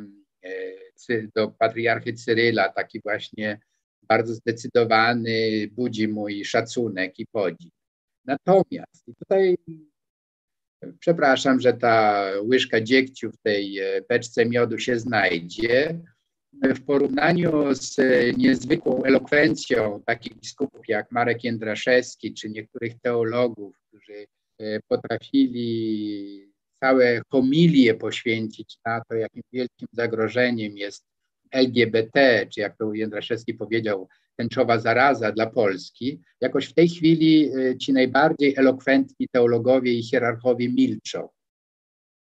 do patriarchy Cyryla, taki właśnie bardzo zdecydowany, budzi mój szacunek i podziw. Natomiast tutaj przepraszam, że ta łyżka dziegciu w tej beczce miodu się znajdzie. W porównaniu z niezwykłą elokwencją takich biskupów jak Marek Jędraszewski czy niektórych teologów, którzy E, potrafili całe homilie poświęcić na to, jakim wielkim zagrożeniem jest LGBT, czy jak to Jędraszewski powiedział, tęczowa zaraza dla Polski, jakoś w tej chwili e, ci najbardziej elokwentni teologowie i hierarchowie milczą.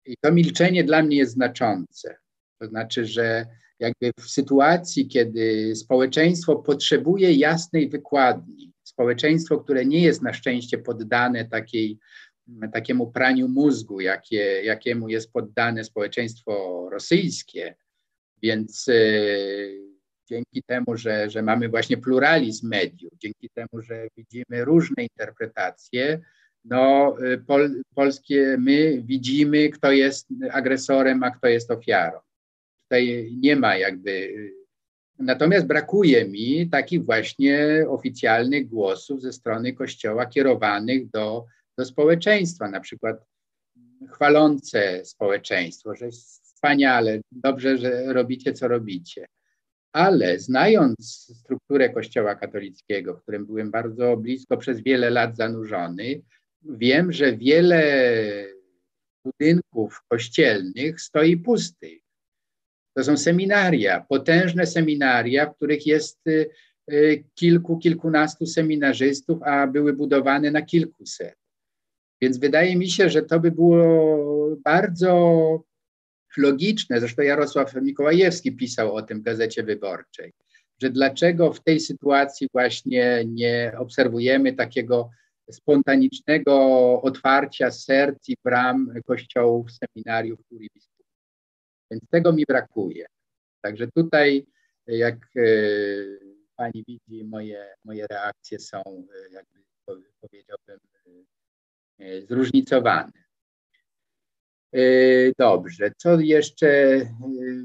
I to milczenie dla mnie jest znaczące. To znaczy, że jakby w sytuacji, kiedy społeczeństwo potrzebuje jasnej wykładni, społeczeństwo, które nie jest na szczęście poddane takiej takiemu praniu mózgu, jakie, jakiemu jest poddane społeczeństwo rosyjskie. Więc y, dzięki temu, że, że mamy właśnie pluralizm mediów, dzięki temu, że widzimy różne interpretacje, no, y, pol, polskie my widzimy, kto jest agresorem, a kto jest ofiarą. Tutaj nie ma jakby. Y, natomiast brakuje mi takich właśnie oficjalnych głosów ze strony Kościoła kierowanych do do społeczeństwa, na przykład chwalące społeczeństwo, że wspaniale, dobrze, że robicie, co robicie. Ale znając strukturę Kościoła katolickiego, w którym byłem bardzo blisko przez wiele lat zanurzony, wiem, że wiele budynków kościelnych stoi pustych. To są seminaria, potężne seminaria, w których jest y, y, kilku, kilkunastu seminarzystów, a były budowane na kilkuset. Więc wydaje mi się, że to by było bardzo logiczne. Zresztą Jarosław Mikołajewski pisał o tym w Gazecie Wyborczej, że dlaczego w tej sytuacji właśnie nie obserwujemy takiego spontanicznego otwarcia serc i bram kościołów, seminariów, kurii Więc tego mi brakuje. Także tutaj, jak e, pani widzi, moje, moje reakcje są, e, jakby powiedziałbym, E, zróżnicowane. E, dobrze, co jeszcze e,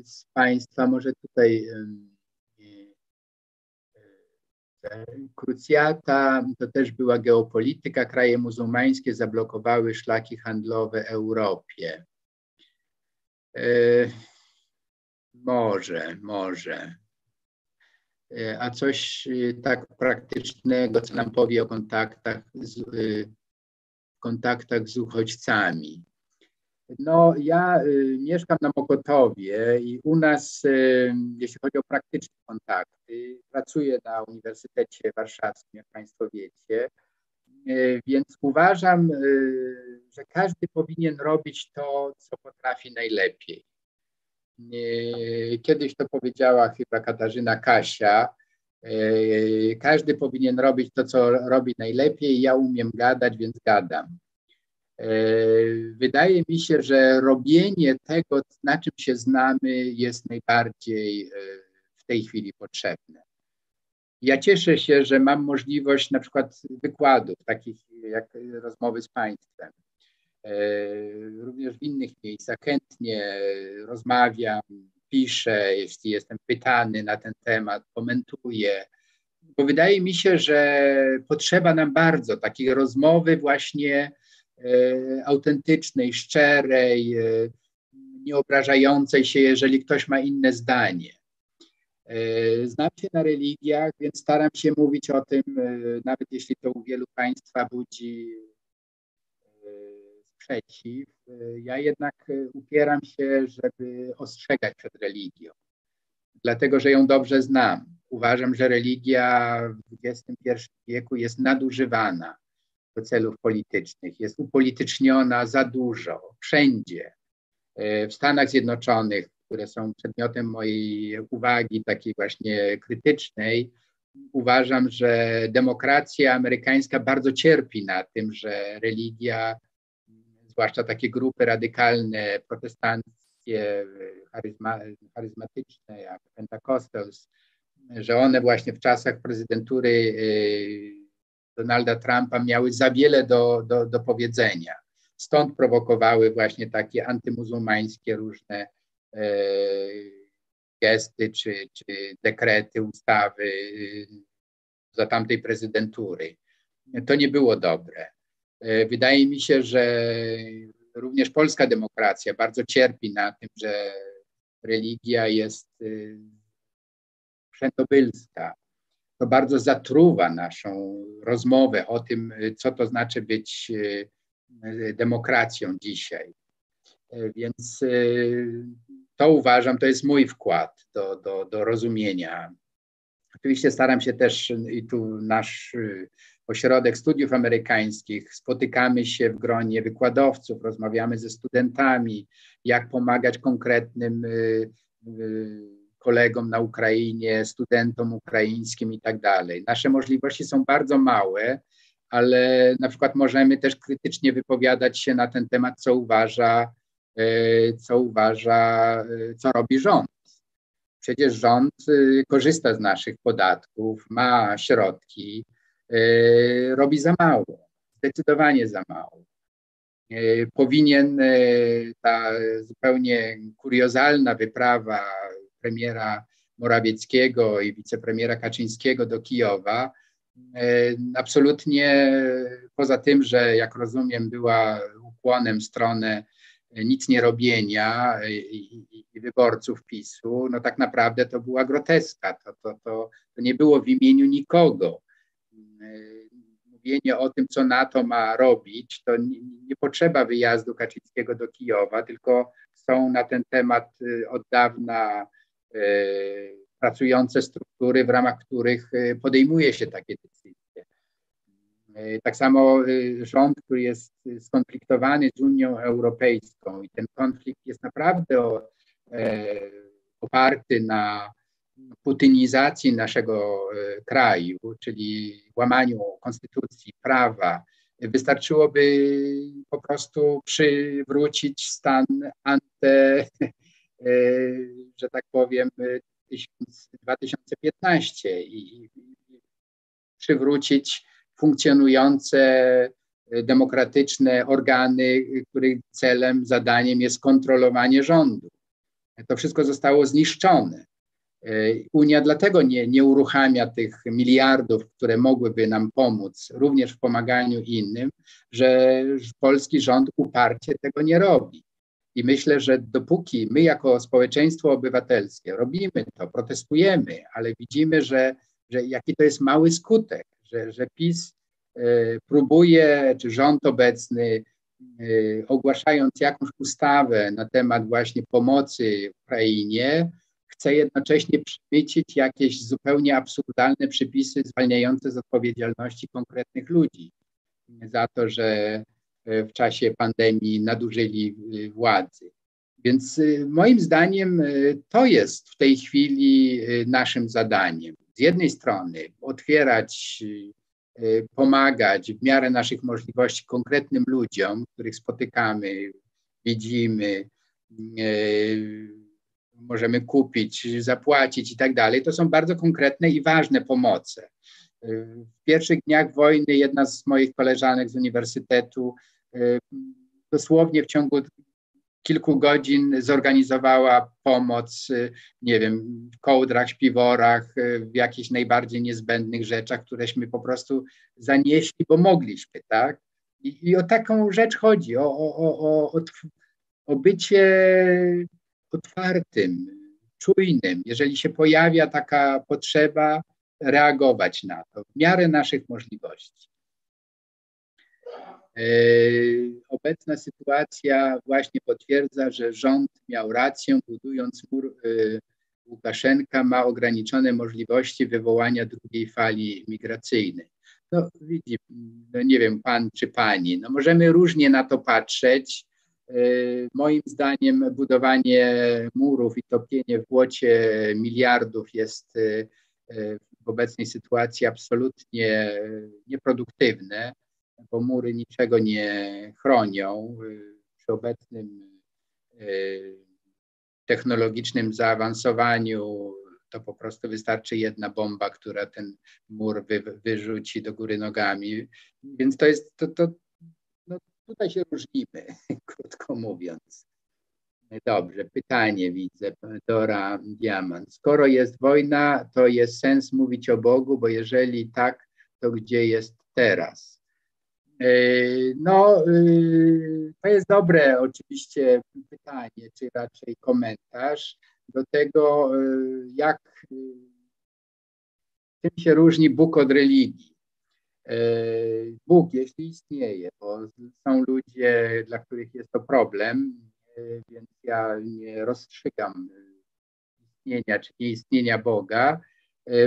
z Państwa może tutaj Krucjata, to też była geopolityka. Kraje muzułmańskie zablokowały szlaki handlowe Europie. Może, może. A coś tak praktycznego, co nam powie o kontaktach z kontaktach z uchodźcami. No, ja y, mieszkam na Mokotowie i u nas, y, jeśli chodzi o praktyczne kontakty, pracuję na Uniwersytecie Warszawskim, jak Państwo wiecie, y, więc uważam, y, że każdy powinien robić to, co potrafi najlepiej. Y, kiedyś to powiedziała chyba Katarzyna Kasia, E, każdy powinien robić to, co robi najlepiej. Ja umiem gadać, więc gadam. E, wydaje mi się, że robienie tego, na czym się znamy, jest najbardziej e, w tej chwili potrzebne. Ja cieszę się, że mam możliwość na przykład wykładów, takich jak rozmowy z Państwem. Również w innych miejscach chętnie rozmawiam, piszę, jeśli jestem pytany na ten temat, komentuję. Bo wydaje mi się, że potrzeba nam bardzo takiej rozmowy właśnie e, autentycznej, szczerej, e, nieobrażającej się, jeżeli ktoś ma inne zdanie. Znam się na religiach, więc staram się mówić o tym, nawet jeśli to u wielu Państwa budzi sprzeciw. Ja jednak upieram się, żeby ostrzegać przed religią, dlatego że ją dobrze znam. Uważam, że religia w XXI wieku jest nadużywana do celów politycznych, jest upolityczniona za dużo, wszędzie. E, w Stanach Zjednoczonych, które są przedmiotem mojej uwagi, takiej właśnie krytycznej, uważam, że demokracja amerykańska bardzo cierpi na tym, że religia, zwłaszcza takie grupy radykalne, protestanckie, charyzma, charyzmatyczne, jak Pentecostals, że one właśnie w czasach prezydentury y, Donalda Trumpa miały za wiele do, do, do powiedzenia. Stąd prowokowały właśnie takie antymuzułmańskie różne e, gesty czy, czy dekrety, ustawy y, za tamtej prezydentury. To nie było dobre. E, wydaje mi się, że również polska demokracja bardzo cierpi na tym, że religia jest wszędobylska. To bardzo zatruwa naszą rozmowę o tym, co to znaczy być e, demokracją dzisiaj. Więc to uważam, to jest mój wkład do, do, do rozumienia. Oczywiście staram się też, i tu nasz ośrodek studiów amerykańskich, spotykamy się w gronie wykładowców, rozmawiamy ze studentami, jak pomagać konkretnym kolegom na Ukrainie, studentom ukraińskim i tak dalej. Nasze możliwości są bardzo małe, ale na przykład możemy też krytycznie wypowiadać się na ten temat, co uważa, e, co uważa, e, co robi rząd. Przecież rząd e, korzysta z naszych podatków, ma środki, robi za mało, zdecydowanie za mało. Powinien ta zupełnie kuriozalna wyprawa premiera Morawieckiego i wicepremiera Kaczyńskiego do Kijowa. E, absolutnie poza tym, że jak rozumiem, była ukłonem w stronę nic nie robienia i, i, i, wyborców PiSu, no tak naprawdę to była groteska. To, to, to, to nie było w imieniu nikogo. E, mówienie o tym, co NATO ma robić, to nie, nie potrzeba wyjazdu Kaczyńskiego do Kijowa, tylko są na ten temat y, od dawna E, pracujące struktury, w ramach których e, podejmuje się takie decyzje. E, tak samo rząd, który jest skonfliktowany z Unią Europejską i ten konflikt jest naprawdę oparty na putynizacji naszego kraju, czyli łamaniu konstytucji, prawa, wystarczyłoby po prostu przywrócić stan ante że tak powiem, 2015 i, przywrócić funkcjonujące demokratyczne organy, których celem, zadaniem jest kontrolowanie rządu. To wszystko zostało zniszczone. Unia dlatego nie, nie uruchamia tych miliardów, które mogłyby nam pomóc, również w pomaganiu innym, że polski rząd uparcie tego nie robi. I myślę, że dopóki my jako społeczeństwo obywatelskie robimy to, protestujemy, ale widzimy, że, że jaki to jest mały skutek, że, że PiS y, próbuje, czy rząd obecny, y, ogłaszając jakąś ustawę na temat właśnie pomocy Ukrainie, chce jednocześnie przymycić jakieś zupełnie absurdalne przepisy zwalniające z odpowiedzialności konkretnych ludzi za to, że w czasie pandemii nadużyli władzy. Więc y, moim zdaniem y, to jest w tej chwili naszym zadaniem. Z jednej strony otwierać, pomagać w miarę naszych możliwości konkretnym ludziom, których spotykamy, widzimy, możemy kupić, zapłacić i tak dalej. To są bardzo konkretne i ważne pomoce. W pierwszych dniach wojny jedna z moich koleżanek z uniwersytetu dosłownie w ciągu kilku godzin zorganizowała pomoc, nie wiem, w kołdrach, śpiworach, w jakichś najbardziej niezbędnych rzeczach, któreśmy po prostu zanieśli, bo mogliśmy, tak? I, i o taką rzecz chodzi, o, o, o, o, o bycie otwartym, czujnym, jeżeli się pojawia taka potrzeba, reagować na to w miarę naszych możliwości. E, obecna sytuacja właśnie potwierdza, że rząd miał rację, budując mur e, Łukaszenka, ma ograniczone możliwości wywołania drugiej fali migracyjnej. No, widzi, no nie wiem, pan czy pani, no możemy różnie na to patrzeć. E, moim zdaniem budowanie murów i topienie w błocie miliardów jest w obecnej sytuacji absolutnie nieproduktywne bo mury niczego nie chronią. Przy obecnym e, technologicznym zaawansowaniu to po prostu wystarczy jedna bomba, która ten mur wy, wyrzuci do góry nogami. Więc to jest, to, to, no tutaj się różnimy, krótko mówiąc. Dobrze, pytanie widzę, Dora Diamant. Skoro jest wojna, to jest sens mówić o Bogu, bo jeżeli tak, to gdzie jest teraz? E, no, y, to jest dobre oczywiście pytanie, czy raczej komentarz do tego, y, jak y, czym się różni Bóg od religii. E, Bóg, jeśli istnieje, bo są ludzie, dla których jest to problem, e, więc ja nie rozstrzygam istnienia czy nieistnienia Boga,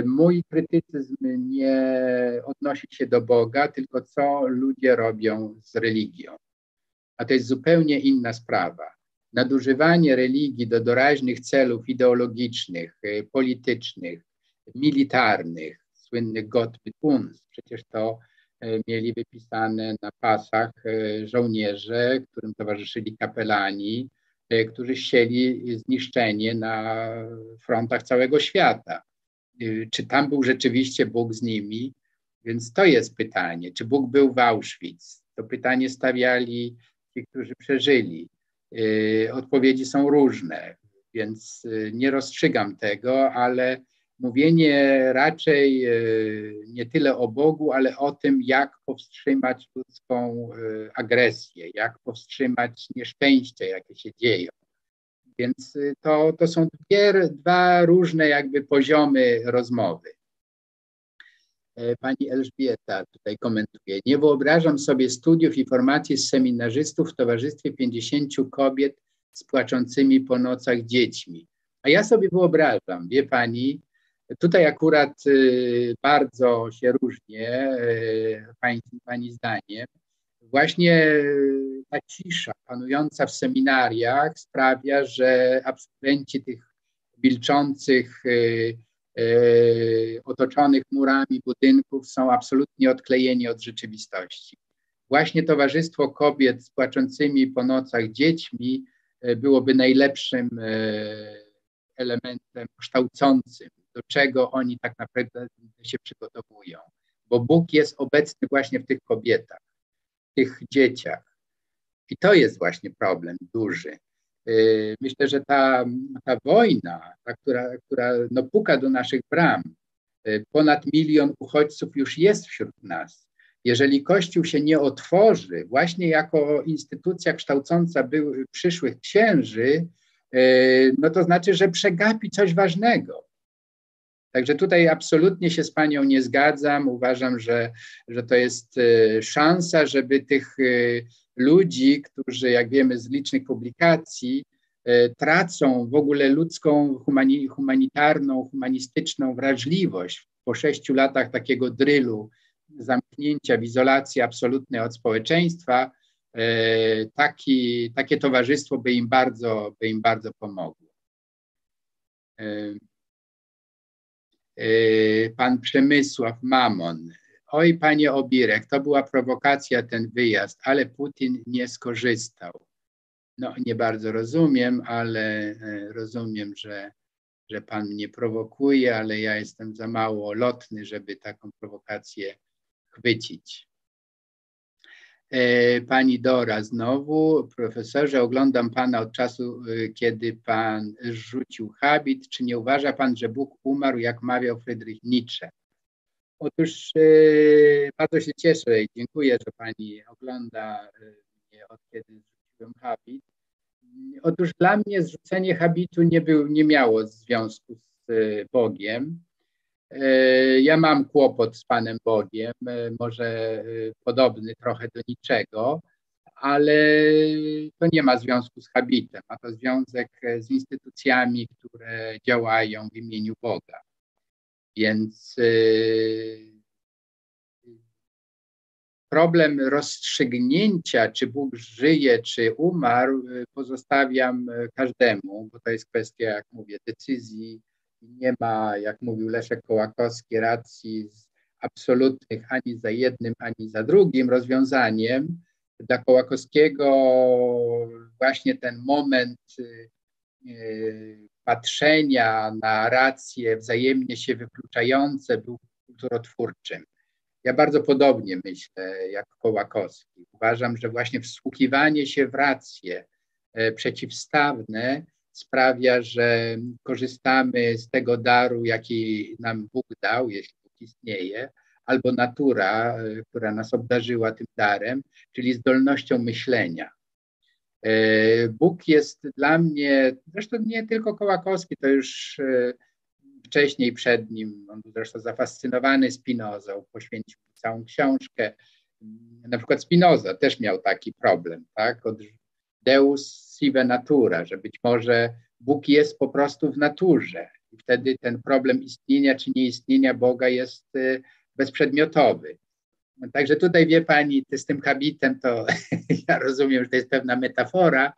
mój krytycyzm nie odnosi się do Boga, tylko co ludzie robią z religią. A to jest zupełnie inna sprawa. Nadużywanie religii do doraźnych celów ideologicznych, e, politycznych, militarnych, słynnych Gottbetuns, przecież to e, mieli wypisane na pasach żołnierze, którym towarzyszyli kapelani, którzy chcieli zniszczenie na frontach całego świata. Y, czy tam był rzeczywiście Bóg z nimi. Więc to jest pytanie, czy Bóg był w Auschwitz? To pytanie stawiali ci, którzy przeżyli. Y, odpowiedzi są różne, więc y, nie rozstrzygam tego, ale mówienie raczej nie tyle o Bogu, ale o tym, jak powstrzymać ludzką agresję, jak powstrzymać nieszczęście, jakie się dzieją. Więc y, to, to są dwie, dwa różne jakby poziomy rozmowy. E, pani Elżbieta tutaj komentuje. Nie wyobrażam sobie studiów i formacji seminarzystów w towarzystwie 50 kobiet z płaczącymi po nocach dziećmi. A ja sobie wyobrażam, wie pani, tutaj akurat y, bardzo się różnie, y, pani, pani zdaniem, właśnie ta cisza panująca w seminariach sprawia, że absolwenci tych milczących, y, y, otoczonych murami budynków są absolutnie odklejeni od rzeczywistości. Właśnie Towarzystwo Kobiet z płaczącymi po nocach dziećmi byłoby najlepszym elementem kształcącym, do czego oni tak naprawdę się przygotowują. Bo Bóg jest obecny właśnie w tych kobietach tych dzieciach. I to jest właśnie problem duży. Y, myślę, że ta, ta wojna, ta, która, która no, puka do naszych bram, y, ponad milion uchodźców już jest wśród nas. Jeżeli Kościół się nie otworzy, właśnie jako instytucja kształcąca był, przyszłych księży, y, no to znaczy, że przegapi coś ważnego. Także tutaj absolutnie się z Panią nie zgadzam. Uważam, że, że to jest e, szansa, żeby tych e, ludzi, którzy, jak wiemy z licznych publikacji, e, tracą w ogóle ludzką, humanitarną, humanistyczną wrażliwość po sześciu latach takiego drylu, zamknięcia w izolacji absolutnej od społeczeństwa, taki, takie towarzystwo by im bardzo, by im bardzo pomogło. Y, pan Przemysław Mamon. Oj, panie Obirek, to była prowokacja ten wyjazd, ale Putin nie skorzystał. No, nie bardzo rozumiem, ale e, rozumiem, że, że pan mnie prowokuje, ale ja jestem za mało lotny, żeby taką prowokację chwycić. E, pani Dora znowu, profesorze, oglądam Pana od czasu, e, kiedy Pan rzucił habit. Czy nie uważa Pan, że Bóg umarł, jak mawiał Friedrich Nietzsche? Otóż e, bardzo się cieszę i dziękuję, że Pani ogląda mnie od kiedy rzuciłem habit. Otóż dla mnie zrzucenie habitu nie, był, nie miało związku z Bogiem. Ja mam kłopot z Panem Bogiem, może podobny trochę do niczego, ale to nie ma związku z habitem, ma to związek z instytucjami, które działają w imieniu Boga. Więc problem rozstrzygnięcia, czy Bóg żyje, czy umarł, pozostawiam każdemu, bo to jest kwestia, jak mówię, decyzji. Nie ma, jak mówił Leszek Kołakowski, racji absolutnych ani za jednym, ani za drugim rozwiązaniem dla Kołakowskiego właśnie ten moment y, y, patrzenia na racje wzajemnie się wykluczające był kulturotwórczym. Ja bardzo podobnie myślę jak Kołakowski. Uważam, że właśnie wsłuchiwanie się w racje e, przeciwstawne sprawia, że korzystamy z tego daru, jaki nam Bóg dał, jeśli Bóg istnieje, albo natura, e, która nas obdarzyła tym darem, czyli zdolnością myślenia. E, Bóg jest dla mnie, zresztą nie tylko Kołakowski, to już e, wcześniej przed nim, on był zresztą zafascynowany Spinozą, poświęcił całą książkę. Na przykład Spinoza też miał taki problem, tak? Deus sive natura, że być może Bóg jest po prostu w naturze. I wtedy ten problem istnienia czy nieistnienia Boga jest bezprzedmiotowy. Także tutaj wie pani, z tym habitem to ja rozumiem, że to jest pewna metafora,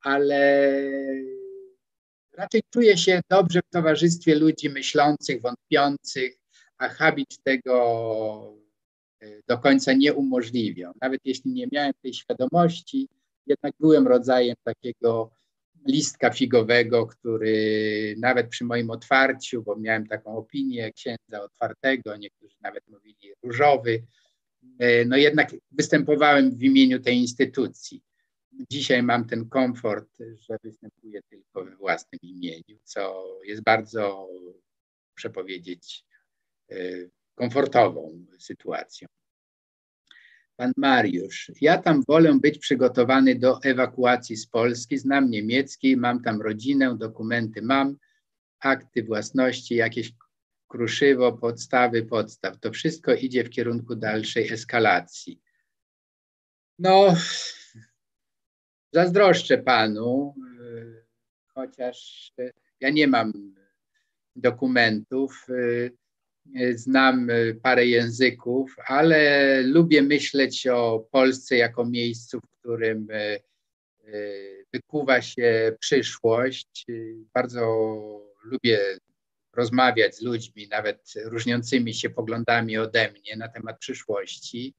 ale raczej czuję się dobrze w towarzystwie ludzi myślących, wątpiących, a habit tego e, do końca nie umożliwiał. Nawet jeśli nie miałem tej świadomości, jednak byłem rodzajem takiego listka figowego, który nawet przy moim otwarciu, bo miałem taką opinię księdza otwartego, niektórzy nawet mówili różowy, e, no jednak występowałem w imieniu tej instytucji. Dzisiaj mam ten komfort, że występuję tylko we własnym imieniu, co jest bardzo, muszę powiedzieć, e, komfortową sytuacją. Pan Mariusz, ja tam wolę być przygotowany do ewakuacji z Polski, znam niemiecki, mam tam rodzinę, dokumenty mam, akty własności, jakieś kruszywo, podstawy podstaw. To wszystko idzie w kierunku dalszej eskalacji. No, zazdroszczę panu, chociaż ja nie mam dokumentów. Znam y, parę języków, ale lubię myśleć o Polsce jako miejscu, w którym y, wykuwa się przyszłość. Bardzo lubię rozmawiać z ludźmi, nawet różniącymi się poglądami ode mnie na temat przyszłości,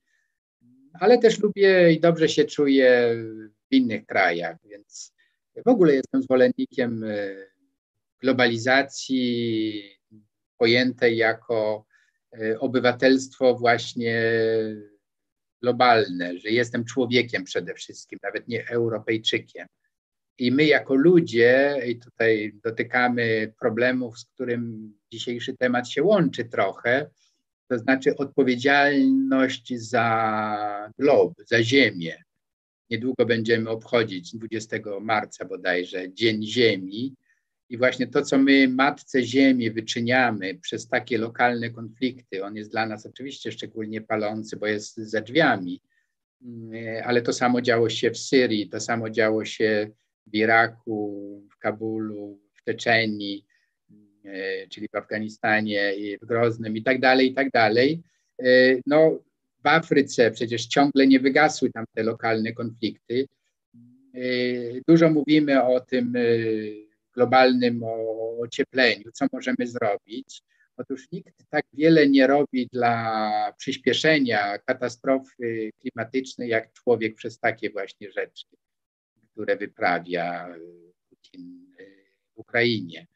ale też lubię i dobrze się czuję w innych krajach, więc w ogóle jestem zwolennikiem globalizacji, pojęte jako e, obywatelstwo właśnie globalne, że jestem człowiekiem przede wszystkim, nawet nie Europejczykiem. I my jako ludzie, i tutaj dotykamy problemów, z którym dzisiejszy temat się łączy trochę, to znaczy odpowiedzialność za glob, za Ziemię. Niedługo będziemy obchodzić 20 marca bodajże Dzień Ziemi. I właśnie to, co my Matce Ziemi wyczyniamy przez takie lokalne konflikty, on jest dla nas oczywiście szczególnie palący, bo jest za drzwiami, mm, ale to samo działo się w Syrii, to samo działo się w Iraku, w Kabulu, w Czeczenii, e, czyli w Afganistanie, w Groznym i tak dalej, i tak dalej. E, no, w Afryce przecież ciągle nie wygasły tam te lokalne konflikty. E, dużo mówimy o tym, globalnym ociepleniu, co możemy zrobić. Otóż nikt tak wiele nie robi dla przyspieszenia katastrofy klimatycznej jak człowiek przez takie właśnie rzeczy, które wyprawia Putin w Ukrainie.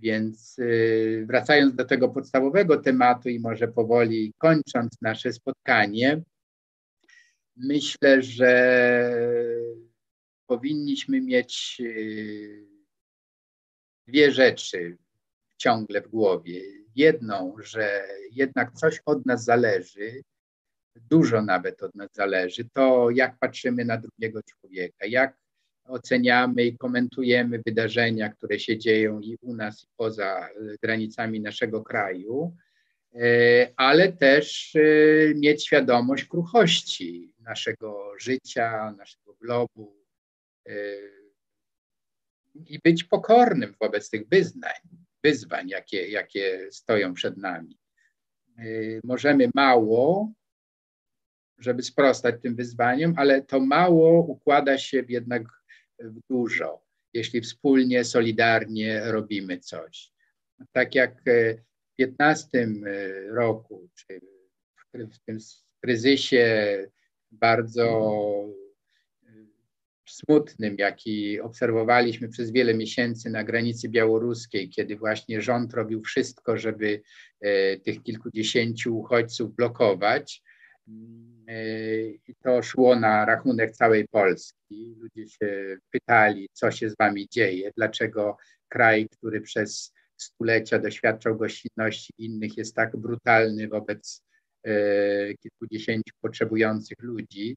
Więc y, wracając do tego podstawowego tematu i może powoli kończąc nasze spotkanie, myślę, że powinniśmy mieć y, dwie rzeczy ciągle w głowie. Jedną, że jednak coś od nas zależy, dużo nawet od nas zależy, to jak patrzymy na drugiego człowieka, jak oceniamy i komentujemy wydarzenia, które się dzieją i u nas, i poza granicami naszego kraju, ale też mieć świadomość kruchości naszego życia, naszego globu i być pokornym wobec tych wyznań, wyzwań, jakie, jakie stoją przed nami. Możemy mało, żeby sprostać tym wyzwaniom, ale to mało układa się jednak w dużo, jeśli wspólnie, solidarnie robimy coś. Tak jak w 15 roku, czy w tym kryzysie bardzo smutnym, jaki obserwowaliśmy przez wiele miesięcy na granicy białoruskiej, kiedy właśnie rząd robił wszystko, żeby e, tych kilkudziesięciu uchodźców blokować. E, I to szło na rachunek całej Polski. Ludzie się pytali, co się z wami dzieje, dlaczego kraj, który przez stulecia doświadczał gościnności innych, jest tak brutalny wobec e, kilkudziesięciu potrzebujących ludzi.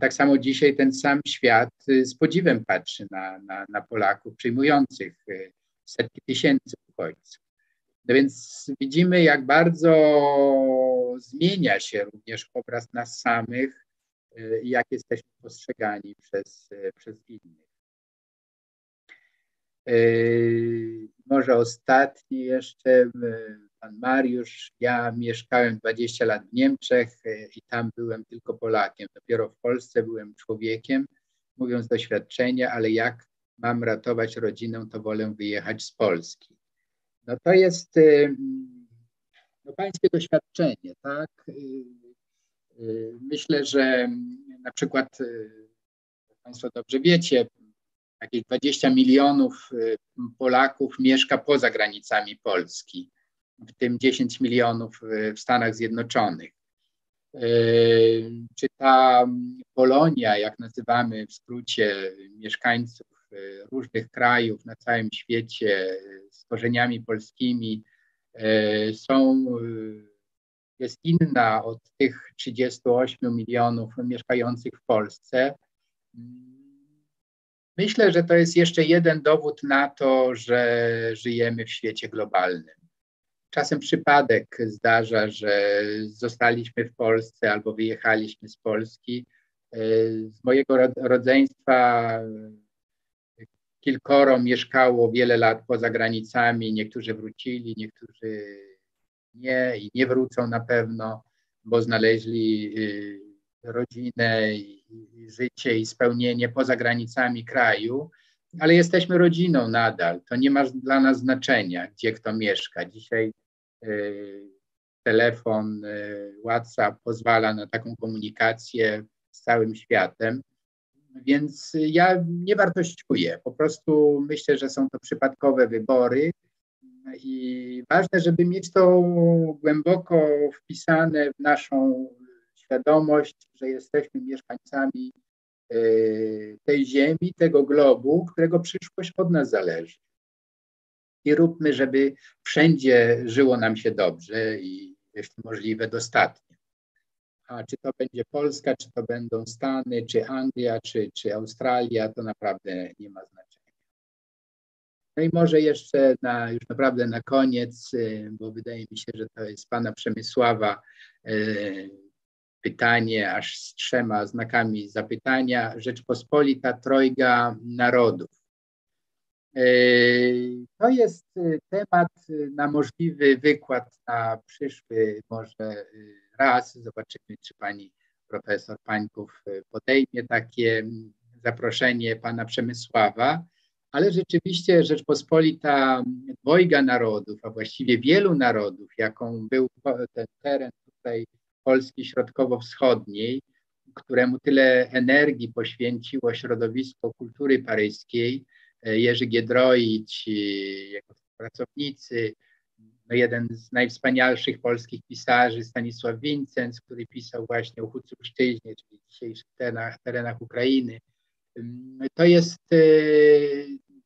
Tak samo dzisiaj ten sam świat z podziwem patrzy na, na, na Polaków przyjmujących e, setki tysięcy uchodźców. No więc widzimy, jak bardzo zmienia się również obraz nas samych i jak jesteśmy postrzegani przez, przez innych. Może ostatni jeszcze pan Mariusz. Ja mieszkałem 20 lat w Niemczech e, i tam byłem tylko Polakiem. Dopiero w Polsce byłem człowiekiem, mówiąc z doświadczenia, ale jak mam ratować rodzinę, to wolę wyjechać z Polski. No to jest e, no, pańskie doświadczenie, tak? E, myślę, że na przykład Państwo dobrze wiecie, jakieś 20 milionów Polaków mieszka poza granicami Polski w tym 10 milionów w Stanach Zjednoczonych. E, czy ta Polonia, jak nazywamy w skrócie mieszkańców e, różnych krajów na całym świecie z korzeniami polskimi, e, są, jest inna od tych 38 milionów mieszkających w Polsce. Myślę, że to jest jeszcze jeden dowód na to, że żyjemy w świecie globalnym. Czasem przypadek zdarza, że zostaliśmy w Polsce albo wyjechaliśmy z Polski. E, z mojego rodzeństwa kilkoro mieszkało wiele lat poza granicami, niektórzy wrócili, niektórzy nie i nie wrócą na pewno, bo znaleźli y, rodzinę życie i spełnienie poza granicami kraju, ale jesteśmy rodziną nadal. To nie ma dla nas znaczenia, gdzie kto mieszka. Dzisiaj telefon, y, WhatsApp pozwala na taką komunikację z całym światem. Więc ja nie wartościuję. Po prostu myślę, że są to przypadkowe wybory i ważne, żeby mieć to głęboko wpisane w naszą świadomość, że jesteśmy mieszkańcami y, tej ziemi, tego globu, którego przyszłość od nas zależy i róbmy, żeby wszędzie żyło nam się dobrze i jeśli możliwe dostatnio. A czy to będzie Polska, czy to będą Stany, czy Anglia, czy, czy Australia, to naprawdę nie ma znaczenia. No i może jeszcze na, już naprawdę na koniec, y, bo wydaje mi się, że to jest pana Przemysława y, pytanie, aż z trzema znakami zapytania. Rzeczpospolita Trojga Narodów. E, to jest e, temat e, na możliwy wykład na przyszły może raz. Zobaczymy, czy pani profesor Pańków podejmie takie zaproszenie pana Przemysława. Ale rzeczywiście Rzeczpospolita dwojga narodów, a właściwie wielu narodów, jaką był ten teren tutaj Polski Środkowo-Wschodniej, któremu tyle energii poświęciło środowisko kultury paryskiej, Jerzy Giedroić, jego pracownicy, no jeden z najwspanialszych polskich pisarzy, Stanisław Wincenc, który pisał właśnie o Hucjuszczyźnie, czyli dzisiejszych terenach, terenach Ukrainy. To jest e,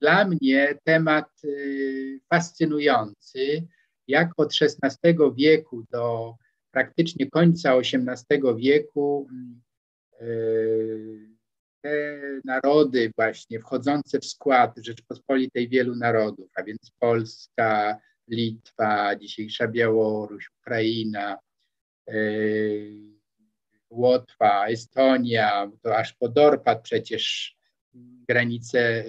dla mnie temat e, fascynujący, jak od XVI wieku do praktycznie końca XVIII wieku e, narody właśnie wchodzące w skład Rzeczpospolitej wielu narodów, a więc Polska, Litwa, dzisiejsza Białoruś, Ukraina, Łotwa, Estonia, to aż po Dorpat przecież granice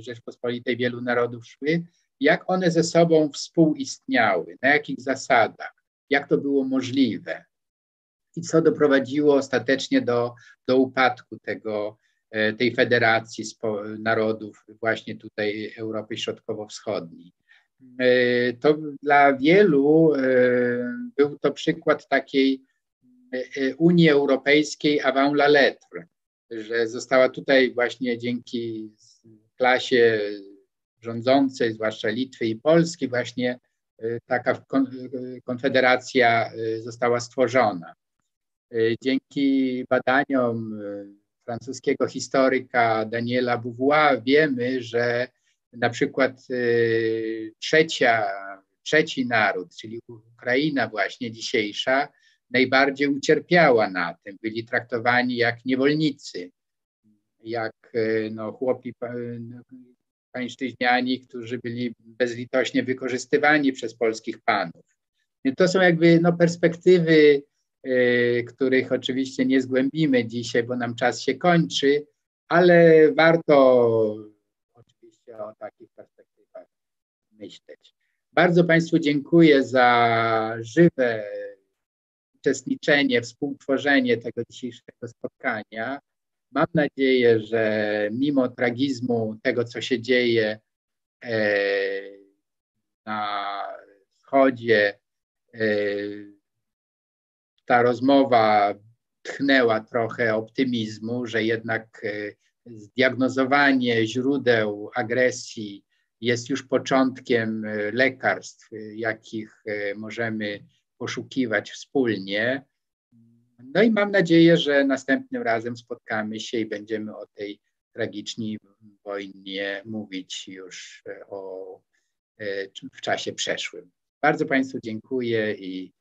Rzeczpospolitej wielu narodów szły, jak one ze sobą współistniały, na jakich zasadach, jak to było możliwe? I co doprowadziło ostatecznie do, do upadku tego, tej federacji narodów właśnie tutaj Europy Środkowo-Wschodniej. E, to dla wielu e, był to przykład takiej Unii Europejskiej avant la lettre, że została tutaj właśnie dzięki klasie rządzącej, zwłaszcza Litwy i Polski, właśnie taka konfederacja została stworzona. Dzięki badaniom e, francuskiego historyka Daniela Beauvoir wiemy, że na przykład e, trzecia, trzeci naród, czyli Ukraina właśnie dzisiejsza, najbardziej ucierpiała na tym. Byli traktowani jak niewolnicy, jak e, no, chłopi pańszczyźniani, którzy byli bezlitośnie wykorzystywani przez polskich panów. To są jakby no, perspektywy Y, których oczywiście nie zgłębimy dzisiaj, bo nam czas się kończy, ale warto oczywiście o takich perspektywach myśleć. Bardzo Państwu dziękuję za żywe uczestniczenie, współtworzenie tego dzisiejszego spotkania. Mam nadzieję, że mimo tragizmu tego, co się dzieje e, na wschodzie, e, ta rozmowa tchnęła trochę optymizmu, że jednak e, zdiagnozowanie źródeł agresji jest już początkiem e, lekarstw, jakich e, możemy poszukiwać wspólnie. No i mam nadzieję, że następnym razem spotkamy się i będziemy o tej tragicznej wojnie mówić już o, w czasie przeszłym. Bardzo Państwu dziękuję i,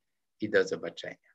i do zobaczenia.